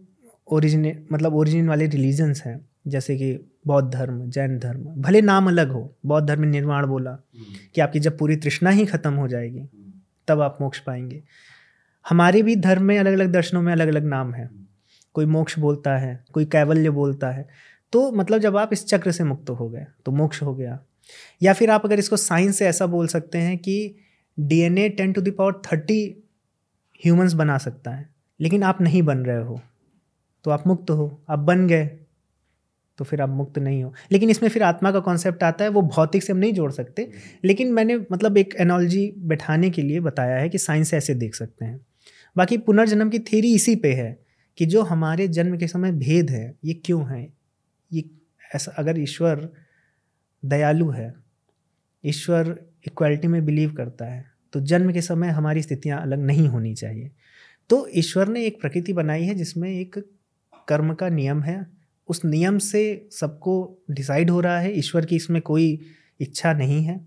ओरिजिन मतलब ओरिजिन वाले रिलीजन्स हैं जैसे कि बौद्ध धर्म जैन धर्म भले नाम अलग हो बौद्ध धर्म में निर्वाण बोला कि आपकी जब पूरी तृष्णा ही खत्म हो जाएगी तब आप मोक्ष पाएँगे। हमारे भी धर्म में अलग अलग दर्शनों में अलग अलग नाम है। कोई मोक्ष बोलता है कोई कैवल्य बोलता है तो मतलब जब आप इस चक्र से मुक्त हो गए तो मोक्ष हो गया। या फिर आप अगर इसको साइंस से ऐसा बोल सकते हैं कि DNA ten to the power thirty humans बना सकता है, लेकिन आप नहीं बन रहे हो तो आप मुक्त हो। आप बन गए तो फिर आप मुक्त नहीं हो। लेकिन इसमें फिर आत्मा का कॉन्सेप्ट आता है, वो भौतिक से हम नहीं जोड़ सकते। लेकिन मैंने मतलब एक एनोलॉजी बैठाने के लिए बताया है कि साइंस ऐसे देख सकते हैं। बाकी पुनर्जन्म की थेरी इसी पे है कि जो हमारे जन्म के समय भेद है, ये क्यों है? ये ऐसा, अगर ईश्वर दयालु है। ईश्वर इक्वालिटी में बिलीव करता है। तो जन्म के समय हमारी स्थितियाँ अलग नहीं होनी चाहिए। तो ईश्वर ने एक प्रकृति बनाई है जिसमें एक कर्म का नियम है। उस नियम से सबको डिसाइड हो रहा है, ईश्वर की इसमें कोई इच्छा नहीं है।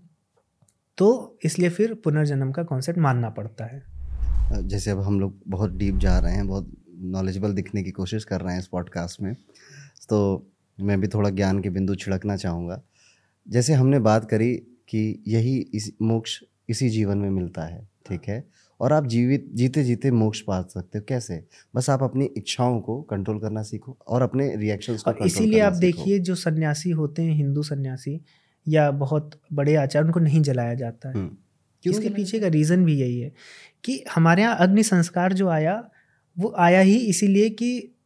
तो इसलिए फिर पुनर्जन्म का कॉन्सेप्ट मानना पड़ता है। जैसे अब हम लोग बहुत डीप जा रहे हैं, बहुत नॉलेजेबल दिखने की कोशिश कर रहे हैं इस पॉडकास्ट में। तो मैं भी थोड़ा ज्ञान के बिंदु छिड़कना चाहूँगा। जैसे हमने बात करी कि यही इस मोक्ष इसी जीवन में मिलता है ठीक है? और आप जीवित जीते जीते मोक्ष पा सकते हो। कैसे? बस आप अपनी इच्छाओं को कंट्रोल करना सीखो और अपने रिएक्शन को इसीलिए आप देखिए जो सन्यासी होते हैं हिंदू सन्यासी या बहुत बड़े आचार्य उनको नहीं जलाया जाता है। हम्म। इसके पीछे का रीज़न भी यही है कि हमारे यहाँ अग्नि संस्कार जो आया वो आया ही इसीलिए कि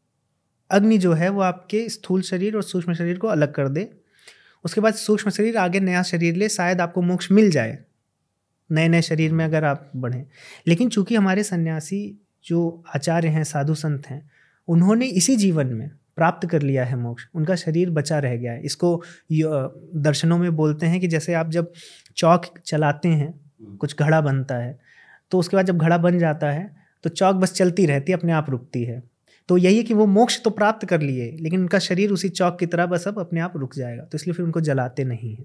अग्नि जो है वो आपके स्थूल शरीर और सूक्ष्म शरीर को अलग कर दे। उसके बाद सूक्ष्म शरीर आगे नया शरीर ले शायद आपको मोक्ष मिल जाए। नए नए शरीर में अगर आप बढ़ें। लेकिन चूँकि हमारे सन्यासी जो आचार्य हैं साधु संत हैं उन्होंने इसी जीवन में प्राप्त कर लिया है मोक्ष। उनका शरीर बचा रह गया है। इसको दर्शनों में बोलते हैं कि जैसे आप जब चौक चलाते हैं कुछ घड़ा बनता है तो उसके बाद जब घड़ा बन जाता है तो चौक बस चलती रहती है अपने आप रुकती है। तो यही है कि वो मोक्ष तो प्राप्त कर लिए, लेकिन उनका शरीर उसी चौक की तरह बस अब अपने आप रुक जाएगा। तो इसलिए फिर उनको जलाते नहीं हैं।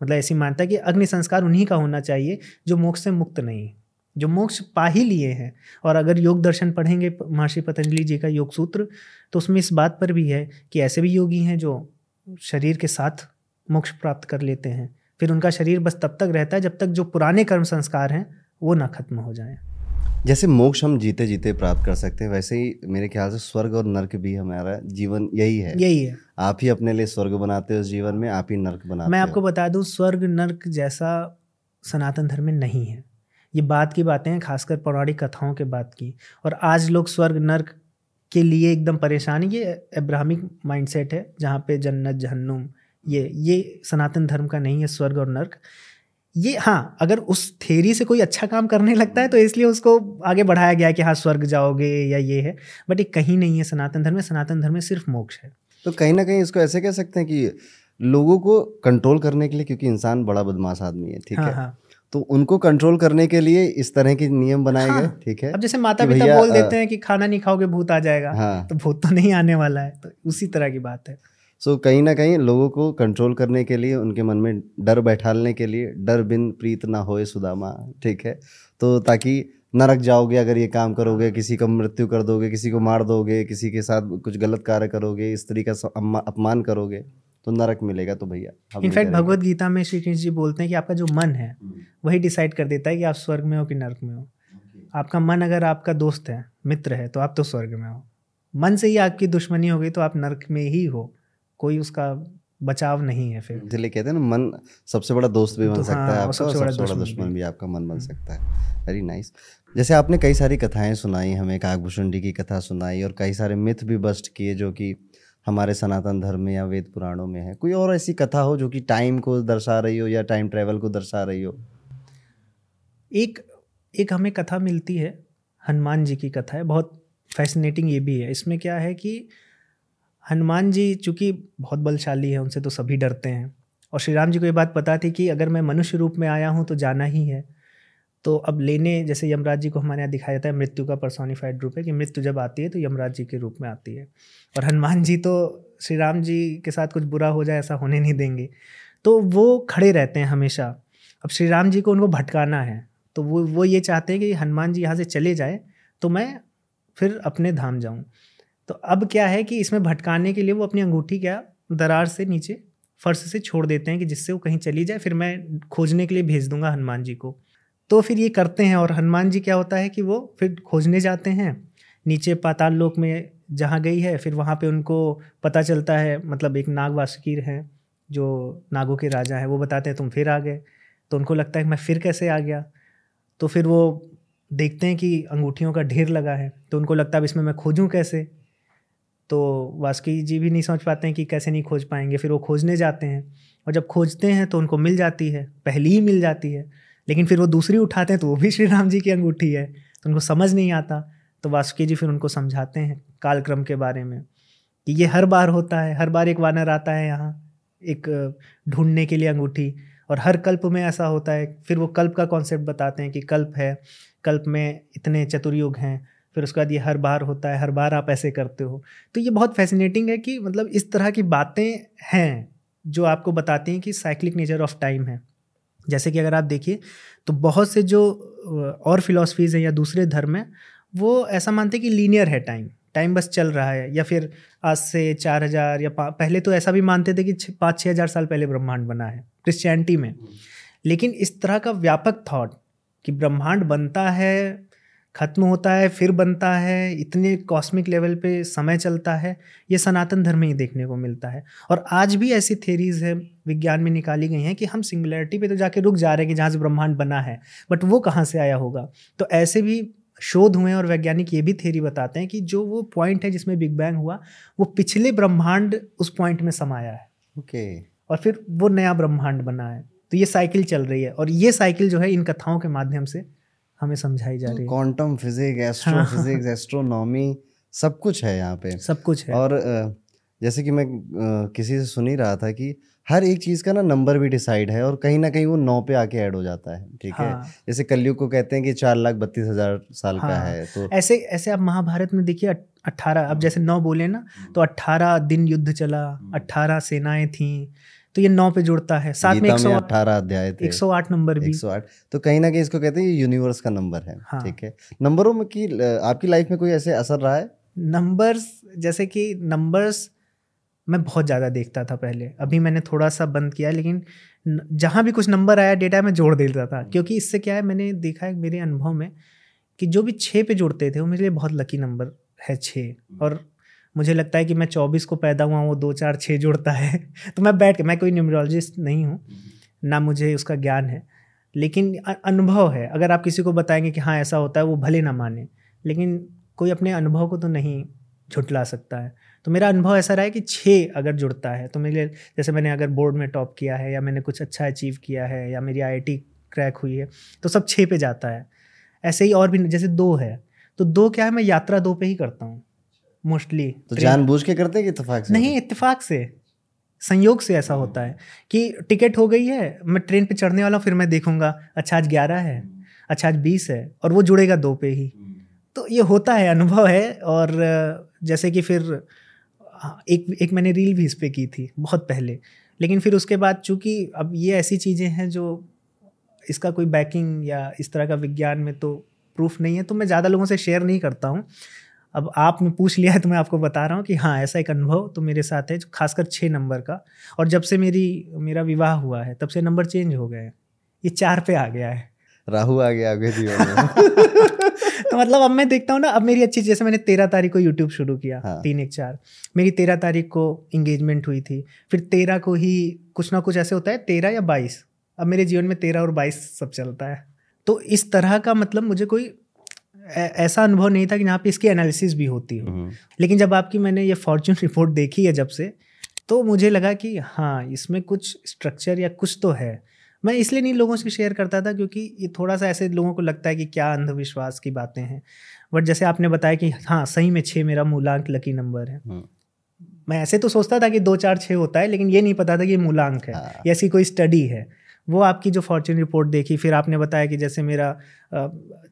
मतलब ऐसी मानता है कि अग्नि संस्कार उन्हीं का होना चाहिए जो मोक्ष से मुक्त नहीं जो मोक्ष पा ही लिए हैं। और अगर योग दर्शन पढ़ेंगे महर्षि पतंजलि जी का योग सूत्र तो उसमें इस बात पर भी है कि ऐसे भी योगी हैं जो शरीर के साथ मोक्ष प्राप्त कर लेते हैं। फिर उनका शरीर बस तब तक रहता है जब तक जो पुराने कर्म संस्कार हैं, वो ना खत्म हो जाए। जैसे मोक्ष हम जीते जीते प्राप्त कर सकते हैं वैसे ही मेरे ख्याल से स्वर्ग और नर्क भी हमारा जीवन यही है। यही है। आप ही अपने लिए स्वर्ग बनाते हो जीवन में आप ही नर्क बनाते मैं आपको बता दूँ स्वर्ग नर्क जैसा सनातन धर्म में नहीं है। ये बात की बातें हैं खासकर पौराणिक कथाओं के बात की। और आज लोग स्वर्ग नर्क के लिए एकदम परेशान ये एब्राहमिक माइंडसेट है जहाँ पे जन्नत जहन्नुम ये ये सनातन धर्म का नहीं है स्वर्ग और नर्क। ये हाँ अगर उस थेरी से कोई अच्छा काम करने लगता है तो इसलिए उसको आगे बढ़ाया गया कि हाँ स्वर्ग जाओगे या ये है। बट ये कहीं नहीं है सनातन धर्म में। सनातन धर्म में सिर्फ़ मोक्ष है। तो कहीं ना कहीं इसको ऐसे कह सकते हैं कि लोगों को कंट्रोल करने के लिए क्योंकि इंसान बड़ा बदमाश आदमी है ठीक हाँ, है? हाँ. तो उनको कंट्रोल करने के लिए इस तरह के नियम बनाए हाँ, गए ठीक है? अब जैसे माता पिता बोल देते हैं कि खाना नहीं खाओगे भूत आ जाएगा हाँ, तो भूत तो नहीं आने वाला है। तो उसी तरह की बात है। सो so, कहीं ना कहीं लोगों को कंट्रोल करने के लिए उनके मन में डर बैठालने के लिए डर बिन प्रीत ना होए सुदामा ठीक है? तो ताकि नरक जाओगे अगर ये काम करोगे किसी का मृत्यु कर दोगे किसी को मार दोगे किसी के साथ कुछ गलत कार्य करोगे स्त्री का अपमान करोगे तो नरक मिलेगा तो भैया इनफैक्ट भगवत गीता में श्री कृष्ण जी बोलते हैं कि आपका जो मन है हम्म। वही डिसाइड कर देता है कि आप स्वर्ग में हो कि नरक में हो। आपका मन अगर आपका दोस्त है मित्र है तो आप तो स्वर्ग में हो। मन से ही आपकी दुश्मनी हो गई तो आप नरक में ही हो। कोई उसका बचाव नहीं है फिर। इसलिए कहते हैं ना मन सबसे बड़ा दोस्त भी बन तो सकता हाँ, है आपका सबसे बड़ा, सबसे बड़ा दुश्मन भी। आपका मन बन हम्म। सकता है। वेरी नाइस जैसे आपने कई सारी कथाएँ सुनाई हमें काकभूषुंडी की कथा सुनाई और कई सारे मिथ भी बस्ट किए जो कि हमारे सनातन धर्म में या वेद पुराणों में है। कोई और ऐसी कथा हो जो कि टाइम को दर्शा रही हो या टाइम ट्रेवल को दर्शा रही हो? एक एक हमें कथा मिलती है हनुमान जी की कथा है बहुत फैसिनेटिंग ये भी है। इसमें क्या है कि हनुमान जी चूँकि बहुत बलशाली है, उनसे तो सभी डरते हैं। और श्री राम जी को ये बात पता थी कि अगर मैं मनुष्य रूप में आया हूँ तो जाना ही है। तो अब लेने, जैसे यमराज जी को हमारे यहाँ दिखाया जाता है, मृत्यु का पर्सोनिफाइड रूप है कि मृत्यु जब आती है तो यमराज जी के रूप में आती है। और हनुमान जी तो श्री राम जी के साथ कुछ बुरा हो जाए, ऐसा होने नहीं देंगे। तो वो खड़े रहते हैं हमेशा। अब श्री राम जी को उनको भटकाना है। तो वो वो ये चाहते हैं कि हनुमान जी यहाँ से चले जाए तो मैं फिर अपने धाम जाऊँ। तो अब क्या है कि इसमें भटकाने के लिए वो अपनी अंगूठी क्या दरार से नीचे, फर्श से छोड़ देते हैं कि जिससे वो कहीं चली जाए, फिर मैं खोजने के लिए भेज दूँगा हनुमान जी को। तो फिर ये करते हैं और हनुमान जी क्या होता है कि वो फिर खोजने जाते हैं। नीचे पाताल लोक में जहाँ गई है, फिर वहाँ पे उनको पता चलता है मतलब एक नाग वासुकीर हैं, जो नागों के राजा हैं, वो बताते हैं, तुम फिर आ गए। तो उनको लगता है मैं फिर कैसे आ गया? तो फिर वो देखते हैं कि अंगूठियों का ढेर लगा है तो उनको लगता है, अब इसमें मैं खोजूं कैसे? तो वासुकी जी भी नहीं समझ पाते हैं कि कैसे नहीं खोज पाएँगे। फिर वो खोजने जाते हैं और जब खोजते हैं तो उनको मिल जाती है, पहली ही मिल जाती है। लेकिन फिर वो दूसरी उठाते हैं तो वो भी श्री राम जी की अंगूठी है तो उनको समझ नहीं आता। तो वासुकी जी फिर उनको समझाते हैं कालक्रम के बारे में कि ये हर बार होता है, हर बार एक वानर आता है यहाँ, एक ढूँढने के लिए अंगूठी। और हर कल्प में ऐसा होता है, फिर वो कल्प का कॉन्सेप्ट बताते हैं कि कल्प है, कल्प में इतने चतुर्युग हैं फिर उसके बाद ये हर बार होता है, हर बार आप ऐसे करते हो। तो ये बहुत फैसिनेटिंग है कि मतलब इस तरह की बातें हैं जो आपको बताती हैं कि साइक्लिक नेचर ऑफ़ टाइम है। जैसे कि अगर आप देखिए तो बहुत से जो और फिलोसफीज़ हैं या दूसरे धर्म हैं, वो ऐसा मानते हैं कि लीनियर है टाइम टाइम बस चल रहा है या फिर आज से चार हज़ार या पहले तो ऐसा भी मानते थे कि पाँच छः हज़ार साल पहले ब्रह्मांड बना है क्रिश्चियनिटी में। लेकिन इस तरह का व्यापक थॉट कि ब्रह्मांड बनता है खत्म होता है फिर बनता है इतने कॉस्मिक लेवल पे समय चलता है ये सनातन धर्म में ही देखने को मिलता है। और आज भी ऐसी थेरीज है विज्ञान में निकाली गई हैं कि हम सिंगुलरिटी पे तो जाके रुक जा रहे हैं कि जहाँ से ब्रह्मांड बना है बट वो कहाँ से आया होगा? तो ऐसे भी शोध हुए और वैज्ञानिक ये भी थेरी बताते हैं कि जो वो पॉइंट है जिसमें बिग बैंग हुआ वो पिछले ब्रह्मांड उस पॉइंट में समाया है। Okay okay. और फिर वो नया ब्रह्मांड बना है। तो ये साइकिल चल रही है और ये साइकिल जो है इन कथाओं के माध्यम से हमें समझाई जा रही है। क्वांटम फिजिक्स एस्ट्रोफिजिक्स एस्ट्रोनॉमी सब कुछ है यहाँ पे। सब कुछ है। और जैसे कि मैं किसी से सुन ही रहा था कि हर एक चीज़ का ना नंबर भी डिसाइड है और कहीं ना कहीं वो नौ पे आके ऐड हो जाता है ठीक हाँ। है। जैसे कलयुग को कहते हैं कि चार लाख बत्तीस हज़ार साल हाँ। का है। तो ऐसे ऐसे आप महाभारत में देखिए अट्ठारह अब जैसे नौ बोले ना तो अट्ठारह दिन युद्ध चला अट्ठारह सेनाएँ थी तो ये नौ पे जुड़ता है। साथ में एक सौ अठारह अध्याय एक सौ आठ नंबर भी। एक सौ आठ। तो कहीं ना कहीं इसको कहते हैं ये यूनिवर्स का नंबर है। हाँ। ठीक है। नंबरों में की आपकी लाइफ में कोई ऐसे असर रहा है? नंबर्स जैसे कि नंबर्स मैं बहुत ज़्यादा देखता था पहले। अभी मैंने थोड़ा सा बंद किया लेकिन जहाँ भी कुछ नंबर आया डेटा मैं जोड़ देता था। क्योंकि इससे क्या है मैंने देखा है मेरे अनुभव में कि जो भी छः पे जुड़ते थे वो मेरे लिए बहुत लकी नंबर है छः। और मुझे लगता है कि मैं चौबीस को पैदा हुआ वो दो चार छः जुड़ता है। तो मैं बैठ के, मैं कोई न्यूमरोलॉजिस्ट नहीं हूँ, ना मुझे उसका ज्ञान है। लेकिन अनुभव है। अगर आप किसी को बताएँगे कि हाँ ऐसा होता है, वो भले ना माने, लेकिन कोई अपने अनुभव को तो नहीं झुटला सकता है। तो मेरा अनुभव ऐसा रहा है कि छः अगर जुड़ता है तो मेरे जैसे मैंने अगर बोर्ड में टॉप किया है, या मैंने कुछ अच्छा अचीव किया है, या मेरी आईआईटी क्रैक हुई है तो सब छः पे जाता है। ऐसे ही और भी, जैसे दो है तो दो क्या है, मैं यात्रा दो पे ही करता हूँ। मोस्टली तो जानबूझ के करते हैं कि इतफाक से? नहीं इतफाक से। संयोग से ऐसा होता है कि टिकट हो गई है मैं ट्रेन पे चढ़ने वाला हूँ फिर मैं देखूँगा अच्छा आज ग्यारह है अच्छा आज बीस है और वो जुड़ेगा दो पे ही। तो ये होता है अनुभव है और जैसे कि फिर हाँ, एक एक मैंने रील भी इस पर की थी बहुत पहले। लेकिन फिर उसके बाद चूँकि अब ये ऐसी चीज़ें हैं जो इसका कोई बैकिंग या इस तरह का विज्ञान में तो प्रूफ नहीं है तो मैं ज़्यादा लोगों से शेयर नहीं करता हूँ। अब आपने पूछ लिया है तो मैं आपको बता रहा हूँ कि हाँ ऐसा एक अनुभव तो मेरे साथ है जो खासकर छः नंबर का। और जब से मेरी मेरा विवाह हुआ है तब से नंबर चेंज हो गए हैं। ये चार पे आ गया है। राहु आ गया आगे जीवन में। तो मतलब अब मैं देखता हूँ ना अब मेरी अच्छी जैसे मैंने तेरह तारीख को यूट्यूब शुरू किया हाँ. तीन एक चार। मेरी तेरह तारीख को इंगेजमेंट हुई थी। फिर तेरह को ही कुछ ना कुछ ऐसे होता है तेरह या बाईस। अब मेरे जीवन में तेरह और बाईस सब चलता है। तो इस तरह का मतलब मुझे कोई ऐसा अनुभव नहीं था कि यहाँ पे इसकी एनालिसिस भी होती हो हम्म। लेकिन जब आपकी मैंने ये फॉर्चून रिपोर्ट देखी है जब से तो मुझे लगा कि हाँ इसमें कुछ स्ट्रक्चर या कुछ तो है मैं इसलिए नहीं लोगों से शेयर करता था क्योंकि ये थोड़ा सा ऐसे लोगों को लगता है कि क्या अंधविश्वास की बातें हैं बट जैसे आपने बताया कि हाँ सही में छः मेरा मूलांक लकी नंबर है हम्म। मैं ऐसे तो सोचता था कि दो चार छः होता है लेकिन ये नहीं पता था कि ये मूलांक है हाँ। या ऐसी कोई स्टडी है वो आपकी जो फॉर्चून रिपोर्ट देखी फिर आपने बताया कि जैसे मेरा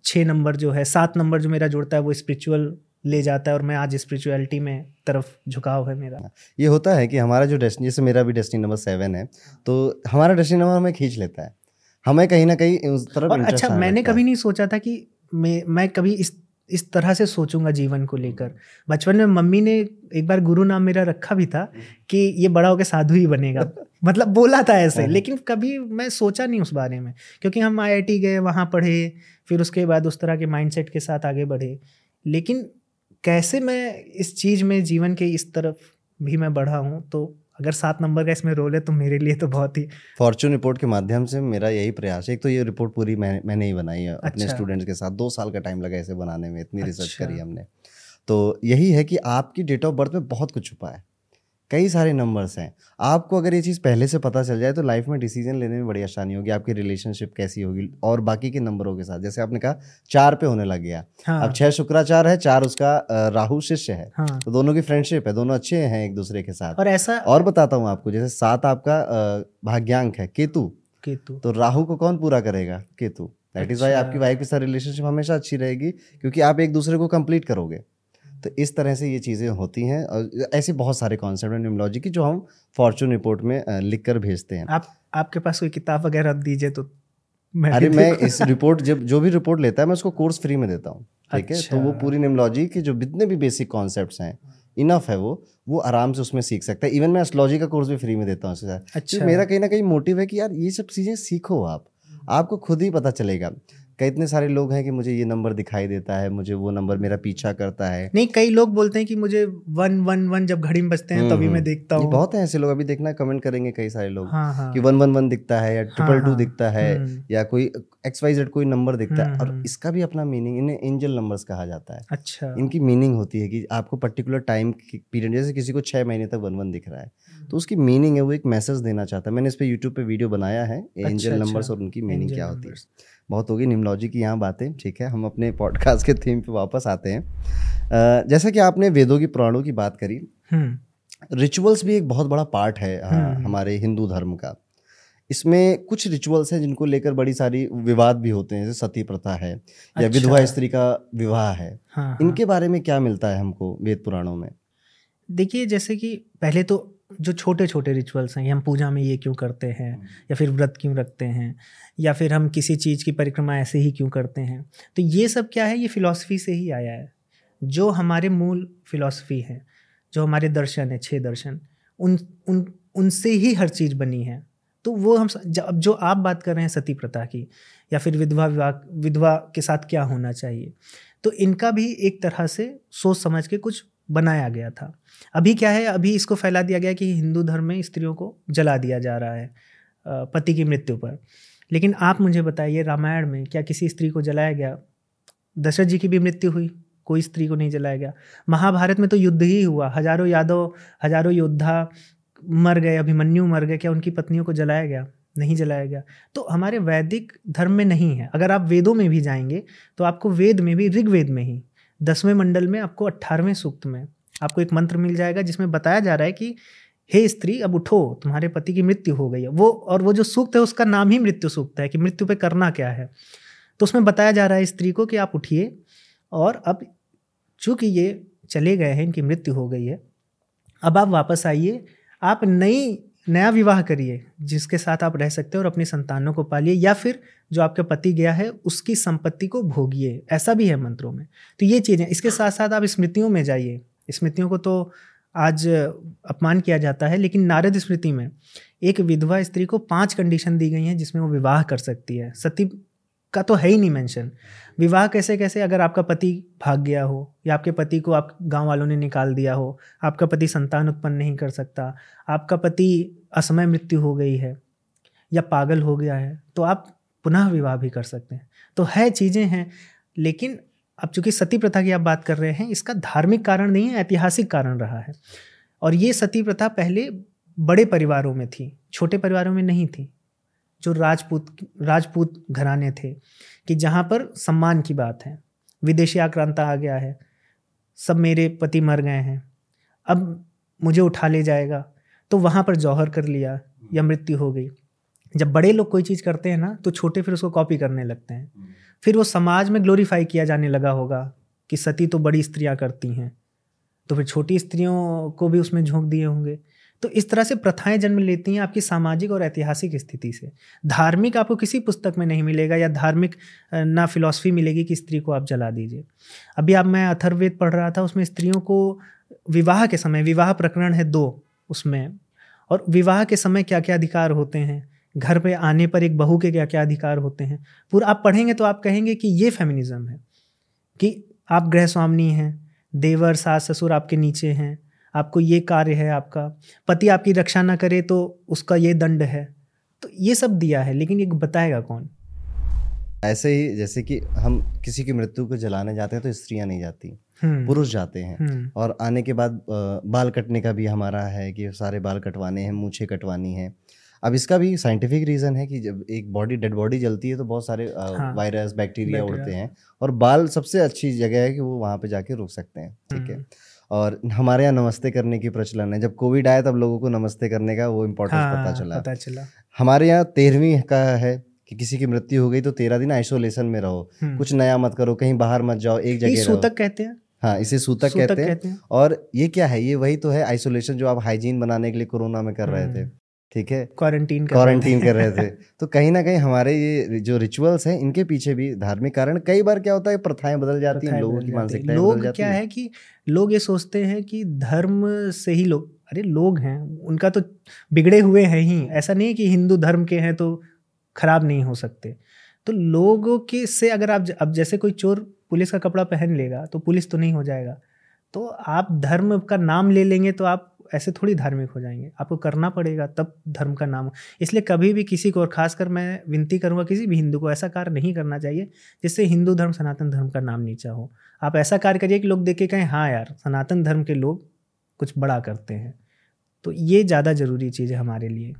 छः नंबर जो है सात नंबर जो मेरा जुड़ता है वो स्पिरिचुअल ले जाता है और मैं आज स्पिरिचुअलिटी में तरफ़ झुकाव है मेरा। ये होता है कि हमारा जो डेस्टिनी जैसे मेरा भी डेस्टिनी नंबर सेवन है तो हमारा डेस्टिनी नंबर हमें खींच लेता है। हमें कहीं ना कहीं उस तरफ़ अच्छा मैंने कभी नहीं सोचा था कि मैं मैं कभी इस इस तरह से सोचूँगा जीवन को लेकर। बचपन में मम्मी ने एक बार गुरु नाम मेरा रखा भी था कि ये बड़ा होकर साधु ही बनेगा। मतलब बोला था ऐसे हाँ। लेकिन कभी मैं सोचा नहीं उस बारे में क्योंकि हम आईआईटी गए वहाँ पढ़े फिर उसके बाद उस तरह के माइंडसेट के साथ आगे बढ़े। लेकिन कैसे मैं इस चीज़ में जीवन के इस तरफ़ भी मैं बढ़ा हूँ तो अगर सात नंबर का इसमें रोल है तो मेरे लिए तो बहुत ही फॉर्चून रिपोर्ट के माध्यम से मेरा यही प्रयास है एक तो ये रिपोर्ट पूरी मैं मैंने ही बनाई है अच्छा। अपने। स्टूडेंट्स के साथ दो साल का टाइम लगा इसे बनाने में इतनी अच्छा। रिसर्च। करी हमने तो यही है कि आपकी डेट ऑफ़ बर्थ में बहुत कुछ छुपा है कई सारे नंबर्स हैं। आपको अगर ये चीज़ पहले से पता चल जाए तो लाइफ में डिसीज़न लेने में बड़ी आसानी होगी आपकी रिलेशनशिप कैसी होगी और बाकी के नंबरों के साथ। जैसे आपने कहा चार पे होने लग गया। हाँ। अब छह शुक्राचार है चार उसका राहु शिष्य है। हाँ। तो दोनों की फ्रेंडशिप है दोनों अच्छे हैं एक दूसरे के साथ। और ऐसा और बताता हूँ आपको जैसे सात आपका भाग्यांक है केतु। केतु। तो राहु को कौन पूरा करेगा? केतु। That is why. आपकी वाइफ के साथ रिलेशनशिप हमेशा अच्छी रहेगी क्योंकि आप एक दूसरे को कंप्लीट करोगे। तो इस तरह से ये चीज़ें होती हैं और ऐसे बहुत सारे कॉन्सेप्ट हैं न्यूमोलॉजी की जो हम फॉर्चून रिपोर्ट में लिख कर भेजते हैं। आप आपके पास कोई किताब वगैरह दीजिए तो मैं अरे मैं इस रिपोर्ट जब जो भी रिपोर्ट लेता है मैं उसको कोर्स फ्री में देता हूँ ठीक है? तो वो अच्छा। पूरी न्यूमोलॉजी के जो जितने भी बेसिक कॉन्सेप्ट हैं इनफ है वो वो आराम से उसमें सीख सकता है। इवन मैं एस्ट्रोलॉजी का कोर्स भी फ्री में देता हूँ उसके साथ। अच्छा। मेरा कहीं ना कहीं मोटिव है कि यार ये सब चीज़ें सीखो आप। आपको खुद ही पता चलेगा। कई इतने सारे लोग हैं कि मुझे ये नंबर दिखाई देता है मुझे वो नंबर मेरा पीछा करता है? नहीं कई लोग बोलते हैं कि मुझे वन वन वन जब घड़ी में बजते हैं तभी हम्म, मैं देखता हूँ। बहुत है ऐसे लोग अभी देखना कमेंट करेंगे कई सारे लोग हाँ हाँ। कि वन वन वन दिखता है या ट्रिपल टू हाँ, दिखता है हम्म। या कोई एक्स वाई जेड कोई नंबर दिखता है हम्म, और हम्म। इसका भी अपना मीनिंग इन्हें एंजल नंबर्स कहा जाता है। अच्छा। इनकी मीनिंग होती है कि आपको पर्टिकुलर टाइम पीरियड जैसे किसी को छः महीने तक वन वन दिख रहा है तो उसकी मीनिंग है वो एक मैसेज देना चाहता है। मैंने इस पे यूट्यूब पे वीडियो बनाया है एंजल अच्छा। नंबर्स और उनकी मीनिंग क्या होती है। बहुत होगी निम्नोलॉजी की यहाँ बातें ठीक है हम अपने पॉडकास्ट के थीम पे वापस आते हैं जैसा कि आपने वेदों की पुराणों की बात करी हम्म रिचुअल्स भी एक बहुत बड़ा पार्ट है हम्म। हमारे हिंदू धर्म का इसमें कुछ रिचुअल्स हैं जिनको लेकर बड़ी सारी विवाद भी होते हैं जैसे सती प्रथा है अच्छा। या। विधवा स्त्री का विवाह है हाँ हाँ। इनके बारे में क्या मिलता है हमको वेद पुराणों में देखिए जैसे कि पहले तो जो छोटे छोटे रिचुअल्स हैं हम पूजा में ये क्यों करते हैं, या फिर व्रत क्यों रखते हैं, या फिर हम किसी चीज़ की परिक्रमा ऐसे ही क्यों करते हैं तो ये सब क्या है? ये फिलॉसफी से ही आया है। जो हमारे मूल फिलॉसफी है, जो हमारे दर्शन है छः दर्शन, उन उन, उनसे ही हर चीज़ बनी है। तो वो हम अब जो आप बात कर रहे हैं सती प्रथा की, या फिर विधवा विवाह, विधवा के साथ क्या होना चाहिए तो इनका भी एक तरह से सोच समझ के कुछ बनाया गया था। अभी क्या है, अभी इसको फैला दिया गया कि हिंदू धर्म में स्त्रियों को जला दिया जा रहा है पति की मृत्यु पर। लेकिन आप मुझे बताइए, रामायण में क्या किसी स्त्री को जलाया गया? दशरथ जी की भी मृत्यु हुई, कोई स्त्री को नहीं जलाया गया। महाभारत में तो युद्ध ही हुआ, हज़ारों यादव, हज़ारों योद्धा मर गए, अभिमन्यु मर गए, क्या उनकी पत्नियों को जलाया गया? नहीं जलाया गया। तो हमारे वैदिक धर्म में नहीं है। अगर आप वेदों में भी जाएँगे तो आपको वेद में भी, ऋग्वेद में ही दसवें मंडल में, आपको अट्ठारहवें सूक्त में आपको एक मंत्र मिल जाएगा जिसमें बताया जा रहा है कि, हे स्त्री, अब उठो, तुम्हारे पति की मृत्यु हो गई है। वो, और वो जो सूक्त है, उसका नाम ही मृत्यु सूक्त है कि मृत्यु पे करना क्या है। तो उसमें बताया जा रहा है स्त्री को कि आप उठिए और अब चूँकि ये चले गए हैं, इनकी मृत्यु हो गई है, अब आप वापस आइए। आप नई नया विवाह करिए, जिसके साथ आप रह सकते हो और अपनी संतानों को पालिए, या फिर जो आपके पति गया है, उसकी संपत्ति को भोगिए। ऐसा भी है मंत्रों में। तो ये चीज़ें, इसके साथ साथ आप स्मृतियों में जाइए। स्मृतियों को तो आज अपमान किया जाता है, लेकिन नारद स्मृति में एक विधवा स्त्री को पाँच कंडीशन दी गई हैं, जिसमें वो विवाह कर सकती है। सती का तो है ही नहीं मेंशन विवाह कैसे कैसे अगर आपका पति भाग गया हो, या आपके पति को आप गाँव वालों ने निकाल दिया हो, आपका पति संतान उत्पन्न नहीं कर सकता, आपका पति असमय मृत्यु हो गई है या पागल हो गया है तो आप पुनः विवाह भी कर सकते हैं। तो है, चीज़ें हैं, लेकिन अब चूँकि सती प्रथा की आप बात कर रहे हैं, इसका धार्मिक कारण नहीं है, ऐतिहासिक कारण रहा है। और ये सती प्रथा पहले बड़े परिवारों में थी, छोटे परिवारों में नहीं थी, जो राजपूत राजपूत घराने थे, कि जहाँ पर सम्मान की बात है। विदेशी आक्रांता आ गया है, सब मेरे पति मर गए हैं, अब मुझे उठा ले जाएगा तो वहाँ पर जौहर कर लिया या मृत्यु हो गई। जब बड़े लोग कोई चीज़ करते हैं ना तो छोटे फिर उसको कॉपी करने लगते हैं। फिर वो समाज में ग्लोरीफाई किया जाने लगा होगा कि सती तो बड़ी स्त्रियाँ करती हैं। तो फिर छोटी स्त्रियों को भी उसमें झोंक दिए होंगे। तो इस तरह से प्रथाएँ जन्म लेती हैं आपकी सामाजिक और ऐतिहासिक स्थिति से। धार्मिक आपको किसी पुस्तक में नहीं मिलेगा या धार्मिक ना फिलॉसफी मिलेगी कि स्त्री को आप जला दीजिए। अभी आप मैं अथर्वेद पढ़ रहा था उसमें स्त्रियों को विवाह के समय विवाह प्रकरण है दो। उसमें। और विवाह के समय क्या क्या अधिकार होते हैं? घर पे आने पर एक बहू के क्या क्या अधिकार होते हैं? पूरा आप पढ़ेंगे तो आप कहेंगे कि ये फेमिनिज्म है, कि आप गृह स्वामिनी हैं, देवर, सास, ससुर आपके नीचे हैं, आपको ये कार्य है आपका, पति आपकी रक्षा ना करे तो उसका ये दंड है। तो ये सब दिया है, लेकिन ये बताएगा कौन? ऐसे ही जैसे कि हम किसी की मृत्यु को जलाने जाते हैं तो स्त्रियाँ नहीं जाती। पुरुष जाते हैं। हम्म, और आने के बाद बाल कटने का भी हमारा है कि सारे बाल कटवाने हैं मूछें कटवानी है। अब इसका भी साइंटिफिक रीज़न है कि जब एक बॉडी डेड बॉडी जलती है तो बहुत सारे हाँ। Virus bacteria. उड़ते हैं। और बाल सबसे अच्छी जगह है कि वो वहाँ पे जाके रुक सकते हैं ठीक है? हम्म। और हमारे यहाँ नमस्ते करने की प्रचलन है। जब कोविड आया तब लोगों को नमस्ते करने का वो इम्पोर्टेंस हाँ, पता चला। पता चला। हमारे यहाँ तेरहवीं का है कि किसी की मृत्यु हो गई तो तेरह दिन आइसोलेशन में रहो। हम्म। कुछ नया मत करो कहीं बाहर मत जाओ एक जगह रहो। कहते हैं? हाँ इसे सूतक सूतक कहते हैं। कहते हैं। और ये क्या है? ये वही तो है आइसोलेशन जो आप हाइजीन बनाने के लिए कोरोना में कर रहे थे। हम्म। ठीक है? क्वारंटीन क्वारंटीन कर रहे थे। तो कहीं ना कहीं हमारे ये जो रिचुअल्स हैं इनके पीछे भी धार्मिक कारण कई बार क्या होता है प्रथाएँ बदल जाती हैं लोगों की। मानसिकता बदल लोग क्या है। कि लोग ये सोचते हैं कि धर्म से ही लोग अरे लोग हैं उनका तो बिगड़े हुए हैं ही। ऐसा नहीं कि हिंदू धर्म के हैं तो खराब नहीं हो सकते। तो लोगों के से अगर आप अब जैसे कोई चोर पुलिस का कपड़ा पहन लेगा तो पुलिस तो नहीं हो जाएगा। तो आप धर्म का नाम ले लेंगे तो आप ऐसे थोड़ी धार्मिक हो जाएँगे। आपको करना पड़ेगा, तब धर्म का नाम इसलिए कभी भी किसी को और खासकर मैं विनती करूँगा, किसी भी हिंदू को ऐसा कार्य नहीं करना चाहिए, जिससे हिंदू धर्म, सनातन धर्म का नाम नीचा हो। आप ऐसा कार्य करिए कि लोग देख के कहें हाँ यार, सनातन धर्म के लोग कुछ बड़ा करते हैं। तो ये ज़्यादा ज़रूरी चीज़ है हमारे लिए।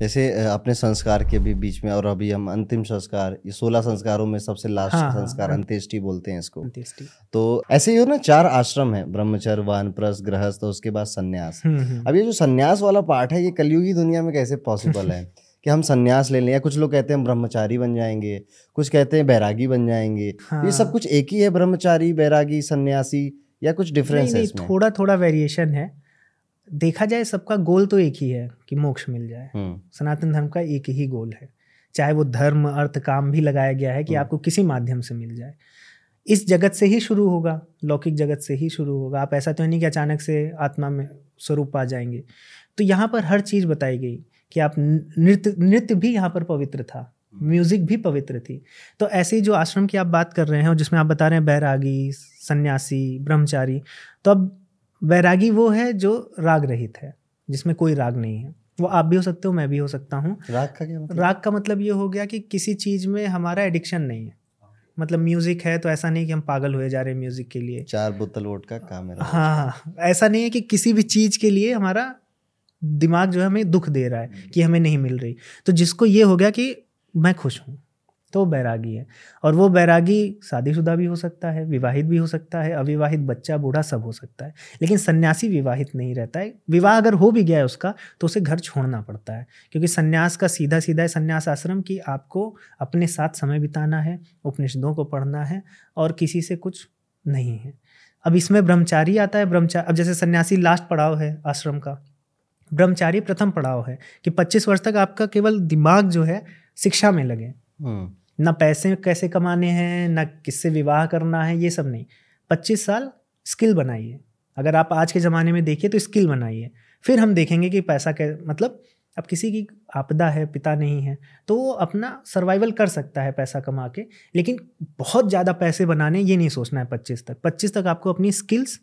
जैसे अपने संस्कार के भी बीच में और अभी हम अंतिम संस्कार ये सोलह संस्कारों में सबसे लास्ट हाँ, हाँ, संस्कार हाँ। अंत्येष्टि बोलते हैं इसको। तो ऐसे ही हो ना चार आश्रम है ब्रह्मचर्य वानप्रस्थ गृहस्थ और उसके बाद संन्यास। हम्म, हम्म, अब ये जो संन्यास वाला पार्ट है ये कलयुगी दुनिया में कैसे पॉसिबल है? कि हम संन्यास ले लें या कुछ लोग कहते हैं हम ब्रह्मचारी बन जाएँगे कुछ कहते हैं बैरागी बन जाएँगे। हाँ। ये सब हाँ। कुछ एक ही है ब्रह्मचारी बैरागी सन्यासी या कुछ डिफरेंस है थोड़ा थोड़ा वेरिएशन है। देखा जाए सबका गोल तो एक ही है कि मोक्ष मिल जाए। हम्म, सनातन धर्म का एक ही गोल है। चाहे वो धर्म अर्थ काम भी लगाया गया है कि हम्म। आपको किसी माध्यम से मिल जाए। इस जगत से ही शुरू होगा लौकिक जगत से ही शुरू होगा। आप ऐसा तो नहीं कि अचानक से आत्मा में स्वरूप आ जाएँगे। तो यहाँ पर हर चीज़ बताई गई कि आप नृत्य नृत्य भी यहाँ पर पवित्र था म्यूज़िक भी पवित्र थी। तो ऐसे ही जो आश्रम की आप बात कर रहे हैं और जिसमें आप बता रहे हैं बैरागी सन्यासी ब्रह्मचारी तो अब बैरागी वो है जो राग रहित है जिसमें कोई राग नहीं है। वो आप भी हो सकते हो मैं भी हो सकता हूँ। राग का क्या मतलब? राग का मतलब ये हो गया कि किसी चीज़ में हमारा एडिक्शन नहीं है। मतलब म्यूज़िक है तो ऐसा नहीं कि हम पागल हुए जा रहे हैं म्यूज़िक के लिए। चार बोतल वोट का काम हाँ हाँ ऐसा नहीं है कि किसी भी चीज़ के लिए हमारा दिमाग जो है हमें दुख दे रहा है कि हमें नहीं मिल रही। तो जिसको ये हो गया कि मैं खुश हूँ। तो बैरागी है। और वो बैरागी शादीशुदा भी हो सकता है विवाहित भी हो सकता है अविवाहित बच्चा बूढ़ा सब हो सकता है। लेकिन सन्यासी विवाहित नहीं रहता है। विवाह अगर हो भी गया है उसका तो उसे घर छोड़ना पड़ता है। क्योंकि सन्यास का सीधा सीधा है सन्यास आश्रम की आपको अपने साथ समय बिताना है उपनिषदों को पढ़ना है और किसी से कुछ नहीं है। अब इसमें ब्रह्मचारी आता है ब्रह्मचारी अब जैसे सन्यासी लास्ट पड़ाव है आश्रम का ब्रह्मचारी प्रथम पड़ाव है कि 25 वर्ष तक आपका केवल दिमाग जो है शिक्षा में लगे। हम्म, ना पैसे कैसे कमाने हैं, ना किससे विवाह करना है, ये सब नहीं। पच्चीस साल स्किल बनाइए। अगर आप आज के ज़माने में देखिए तो स्किल बनाइए। फिर हम देखेंगे कि पैसा कै मतलब अब किसी की आपदा है, पिता नहीं है तो वो अपना सर्वाइवल कर सकता है पैसा कमा के। लेकिन बहुत ज़्यादा पैसे बनाने, ये नहीं सोचना है पच्चीस तक। पच्चीस तक आपको अपनी स्किल्स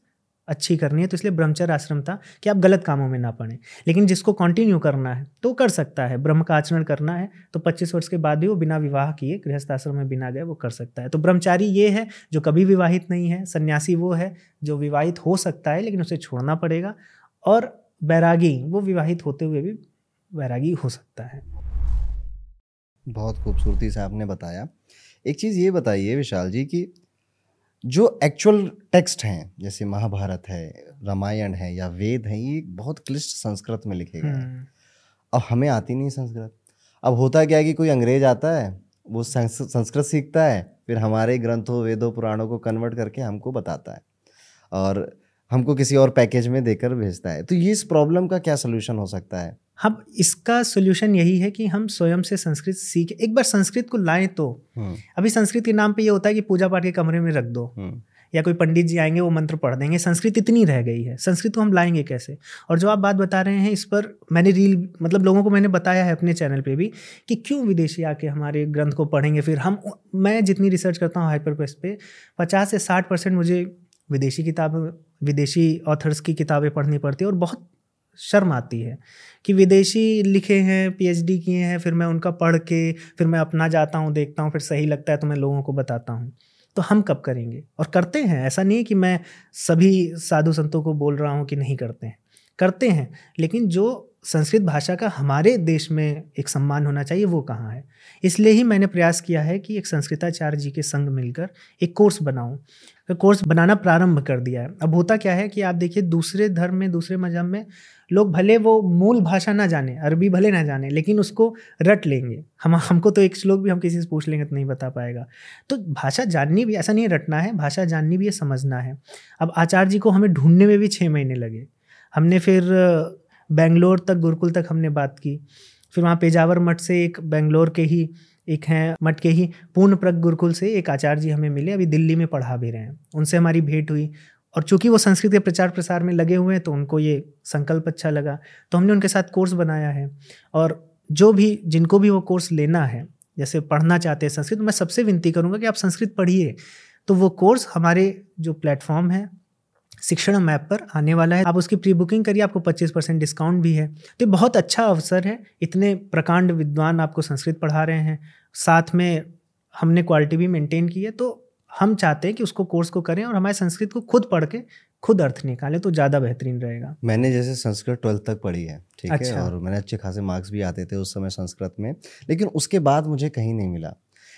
अच्छी करनी है तो इसलिए ब्रह्मचर्य आश्रम था कि आप गलत कामों में ना पड़ें। लेकिन जिसको कंटिन्यू करना है तो कर सकता है। ब्रह्म का आचरण करना है तो 25 वर्ष के बाद भी वो बिना विवाह किए गृहस्थ आश्रम में बिना गए वो कर सकता है। तो ब्रह्मचारी ये है, जो कभी विवाहित नहीं है, सन्यासी वो है, जो विवाहित हो सकता है, लेकिन उसे छोड़ना पड़ेगा, और बैरागी वो विवाहित होते हुए भी बैरागी हो सकता है। बहुत खूबसूरती से आपने बताया। एक चीज़ ये बताइए विशाल जी कि जो एक्चुअल टेक्स्ट हैं जैसे महाभारत है रामायण है या वेद है ये बहुत क्लिष्ट संस्कृत में लिखे गए हैं। हम्म, अब हमें आती नहीं संस्कृत। अब होता क्या है कि कोई अंग्रेज़ आता है वो संस्कृत सीखता है फिर हमारे ग्रंथों वेदों पुराणों को कन्वर्ट करके हमको बताता है और हमको किसी और पैकेज में देकर भेजता है। तो ये इस प्रॉब्लम का क्या सोल्यूशन हो सकता है? हम इसका सोल्यूशन यही है कि हम स्वयं से संस्कृत सीख एक बार संस्कृत को लाएँ तो। हम्म, अभी संस्कृत के नाम पे ये होता है कि पूजा पाठ के कमरे में रख दो। हम्म, या कोई पंडित जी आएँगे वो मंत्र पढ़ देंगे। संस्कृत इतनी रह गई है। संस्कृत को हम लाएँगे कैसे? और जो आप बात बता रहे हैं इस पर मैंने रील मतलब लोगों को मैंने बताया है अपने चैनल पे भी कि क्यों विदेशी आके हमारे ग्रंथ को पढ़ेंगे? फिर हम मैं जितनी रिसर्च करता हूँ हाइपर पे पचास से साठ परसेंट मुझे विदेशी किताब विदेशी ऑथर्स की किताबें पढ़नी पड़ती है और बहुत शर्म आती है। कि विदेशी लिखे हैं पीएचडी किए हैं, फिर मैं उनका पढ़ के, फिर मैं अपना जाता हूँ, देखता हूँ, फिर सही लगता है तो मैं लोगों को बताता हूँ। तो हम कब करेंगे? और करते हैं, ऐसा नहीं है कि मैं सभी साधु संतों को बोल रहा हूँ कि नहीं करते हैं। करते हैं, लेकिन जो संस्कृत भाषा का हमारे देश में एक सम्मान होना चाहिए, वो कहाँ है? इसलिए ही मैंने प्रयास किया है कि एक संस्कृताचार्य जी के संग मिलकर एक कोर्स बनाऊँ। कोर्स बनाना प्रारंभ कर दिया है। अब होता क्या है कि आप देखिए, दूसरे धर्म में, दूसरे मज़हब में लोग भले वो मूल भाषा ना जाने, अरबी भले ना जाने, लेकिन उसको रट लेंगे। हम, हमको तो एक श्लोक भी हम किसी से पूछ लेंगे तो नहीं बता पाएगा। तो भाषा जाननी भी, ऐसा नहीं रटना है, भाषा जाननी भी है समझना है। अब आचार्य जी को हमें ढूँढने में भी छः महीने लगे। हमने फिर, बेंगलोर तक, गुरुकुल तक हमने बात की। फिर वहाँ पेजावर मठ से एक, बेंगलोर के ही, एक हैं, मठ के ही पूर्ण प्रग गुरुकुल से एक आचार्य जी हमें मिले। अभी दिल्ली में पढ़ा भी रहे हैं। उनसे हमारी भेंट हुई। और चूँकि वो संस्कृत के प्रचार प्रसार में लगे हुए हैं तो उनको ये संकल्प अच्छा लगा। तो हमने उनके साथ कोर्स बनाया है और जो भी, जिनको भी वो कोर्स लेना है, जैसे पढ़ना चाहते हैं संस्कृत मैं सबसे विनती करूँगा कि आप संस्कृत पढ़िए। तो वो कोर्स हमारे जो प्लेटफॉर्म है, शिक्षण मैप पर आने वाला है। आप उसकी प्री बुकिंग करिए, आपको 25 परसेंट डिस्काउंट भी है। तो बहुत अच्छा अवसर है। इतने प्रकांड विद्वान आपको संस्कृत पढ़ा रहे हैं। साथ में हमने क्वालिटी भी मेंटेन की है। तो हम चाहते हैं कि उसको कोर्स को करें और हमारे संस्कृत को खुद पढ़ के खुद अर्थ निकालें तो ज़्यादा बेहतरीन रहेगा मैंने जैसे संस्कृत ट्वेल्थ तक पढ़ी है ठीक अच्छा। है और मैंने अच्छे खासे मार्क्स भी आते थे उस समय संस्कृत में लेकिन उसके बाद मुझे कहीं नहीं मिला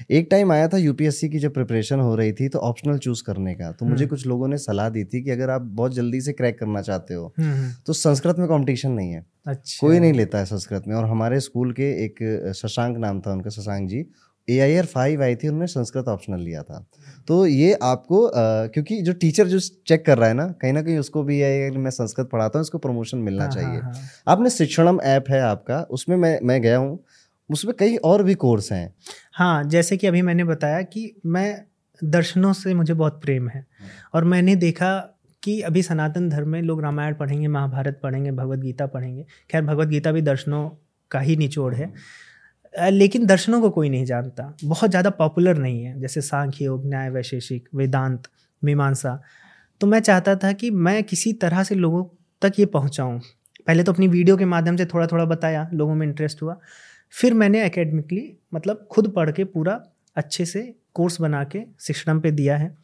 एक टाइम आया था यूपीएससी की जब प्रिपरेशन हो रही थी तो ऑप्शनल चूज़ करने का तो मुझे हम्म। कुछ लोगों ने सलाह दी थी कि अगर आप बहुत जल्दी से क्रैक करना चाहते हो हम्म, हम्म। तो संस्कृत में कंपटीशन नहीं है अच्छा। कोई नहीं लेता है संस्कृत में और हमारे स्कूल के एक शशांक नाम था उनका Shashank ji A I R five आई थी उन्होंने संस्कृत ऑप्शनल लिया था। तो ये आपको आ, क्योंकि जो टीचर जो चेक कर रहा है ना कहीं ना कहीं उसको भी है मैं संस्कृत पढ़ाता हूँ इसको प्रमोशन मिलना हाँ, चाहिए। हाँ, हाँ. आपने शिक्षणम ऐप है आपका उसमें मैं मैं गया हूँ उसमें कई और भी कोर्स हैं। हाँ जैसे कि अभी मैंने बताया कि मैं दर्शनों से मुझे बहुत प्रेम है। और मैंने देखा कि अभी सनातन धर्म में लोग रामायण पढ़ेंगे महाभारत पढ़ेंगे भगवत गीता पढ़ेंगे। खैर भगवत गीता भी दर्शनों का ही निचोड़ है। लेकिन दर्शनों को कोई नहीं जानता। बहुत ज़्यादा पॉपुलर नहीं है, जैसे सांख्य योग, न्याय, वैशेषिक, वेदांत, मीमांसा। तो मैं चाहता था कि मैं किसी तरह से लोगों तक ये पहुँचाऊँ। पहले तो अपनी वीडियो के माध्यम से थोड़ा थोड़ा बताया, लोगों में इंटरेस्ट हुआ। फिर मैंने एकेडमिकली मतलब खुद पढ़ के पूरा अच्छे से कोर्स बना के शिक्षण पे दिया है।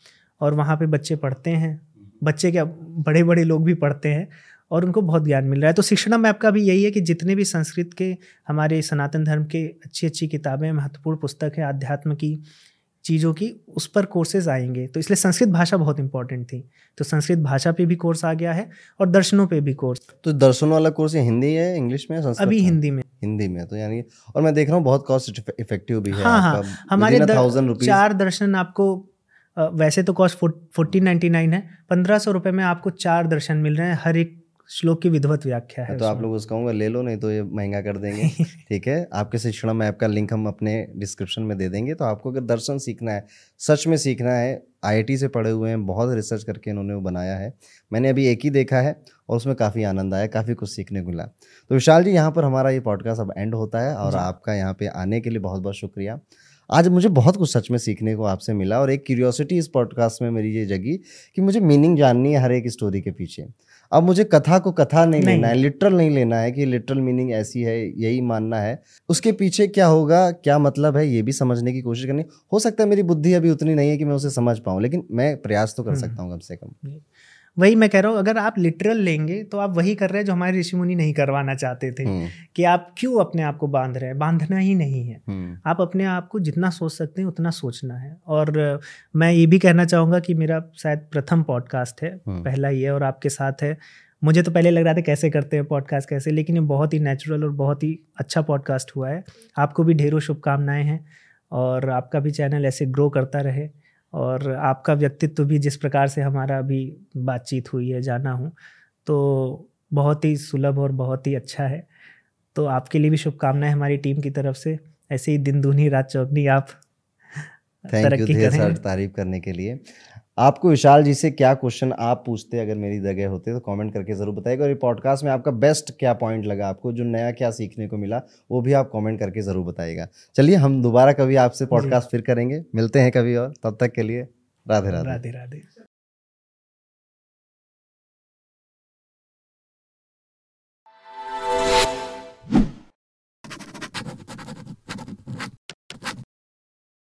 और वहाँ पे बच्चे पढ़ते हैं। बच्चे क्या बड़े बड़े लोग भी पढ़ते हैं। और उनको बहुत ज्ञान मिल रहा है। तो शिक्षण मैप का भी यही है कि जितने भी संस्कृत के हमारे सनातन धर्म के अच्छी अच्छी किताबें महत्वपूर्ण पुस्तक है अध्यात्म की चीज़ों की उस पर कोर्सेज आएँगे। तो इसलिए संस्कृत भाषा बहुत इंपॉर्टेंट थी। तो संस्कृत भाषा पे भी कोर्स आ गया है और दर्शनों पे भी कोर्स तो दर्शनों वाला कोर्स हिंदी है इंग्लिश में संस्कृत अभी हिंदी में। हिंदी में तो यानी और मैं देख रहा हूँ बहुत कॉस्ट इफ़ेक्टिव भी है हाँ हाँ। हमारे थाउज़ेंड चार दर्शन आपको वैसे तो कॉस्ट फोर्टीन नाइन्टी नाइन है पंद्रह सौ रुपये में आपको चार दर्शन मिल रहे हैं हर एक श्लोक की विधवत व्याख्या है तो आप लोग उसका कहूँगा ले लो नहीं तो ये महँगा कर देंगे। ठीक है? आपके शिक्षण ऐप का लिंक हम अपने डिस्क्रिप्शन में दे देंगे। तो आपको अगर दर्शन सीखना है सच में सीखना है आईआईटी से पढ़े हुए हैं बहुत रिसर्च करके इन्होंने वो बनाया है। मैंने अभी एक ही देखा है और उसमें काफ़ी आनंद आया काफ़ी कुछ सीखने को मिला। तो विशाल जी यहाँ पर हमारा ये पॉडकास्ट अब एंड होता है और आपका यहाँ पे आने के लिए बहुत बहुत शुक्रिया। आज मुझे बहुत कुछ सच में सीखने को आपसे मिला और एक क्यूरियोसिटी इस पॉडकास्ट में मेरी ये जगी कि मुझे मीनिंग जाननी है हर एक स्टोरी के पीछे। अब मुझे कथा को कथा नहीं, नहीं। लेना है लिटरल नहीं लेना है कि लिटरल मीनिंग ऐसी है यही मानना है। उसके पीछे क्या होगा क्या मतलब है ये भी समझने की कोशिश करनी। हो सकता है मेरी बुद्धि अभी उतनी नहीं है कि मैं उसे समझ पाऊँ लेकिन मैं प्रयास तो कर हम्म। सकता हूँ कम से कम। वही मैं कह रहा हूँ अगर आप लिटरल लेंगे तो आप वही कर रहे हैं जो हमारे ऋषि मुनि नहीं करवाना चाहते थे हम्म। कि आप क्यों अपने आप को बाँध रहे हैं? बांधना ही नहीं है। हम्म। आप अपने आप को जितना सोच सकते हैं उतना सोचना है। और मैं ये भी कहना चाहूँगा कि मेरा शायद प्रथम पॉडकास्ट है पहला ही है और आपके साथ है। मुझे तो पहले लग रहा था कैसे करते हैं पॉडकास्ट कैसे लेकिन ये बहुत ही नेचुरल और बहुत ही अच्छा पॉडकास्ट हुआ है। आपको भी ढेरों शुभकामनाएँ हैं और आपका भी चैनल ऐसे ग्रो करता रहे। और आपका व्यक्तित्व भी जिस प्रकार से हमारा अभी बातचीत हुई है जाना हूँ तो बहुत ही सुलभ और बहुत ही अच्छा है। तो आपके लिए भी शुभकामनाएँ हमारी टीम की तरफ़ से। ऐसे ही दिन दूनी रात चौगनी आप तरक्की करें। तारीफ़ करने के लिए। आपको विशाल जी से क्या क्वेश्चन आप पूछते अगर मेरी जगह होते तो कमेंट करके ज़रूर बताइएगा। और ये पॉडकास्ट में आपका बेस्ट क्या पॉइंट लगा आपको जो नया क्या सीखने को मिला वो भी आप कमेंट करके ज़रूर बताइएगा। चलिए हम दोबारा कभी आपसे पॉडकास्ट फिर करेंगे। मिलते हैं कभी और तब तक के लिए राधे राधे। राधे राधे।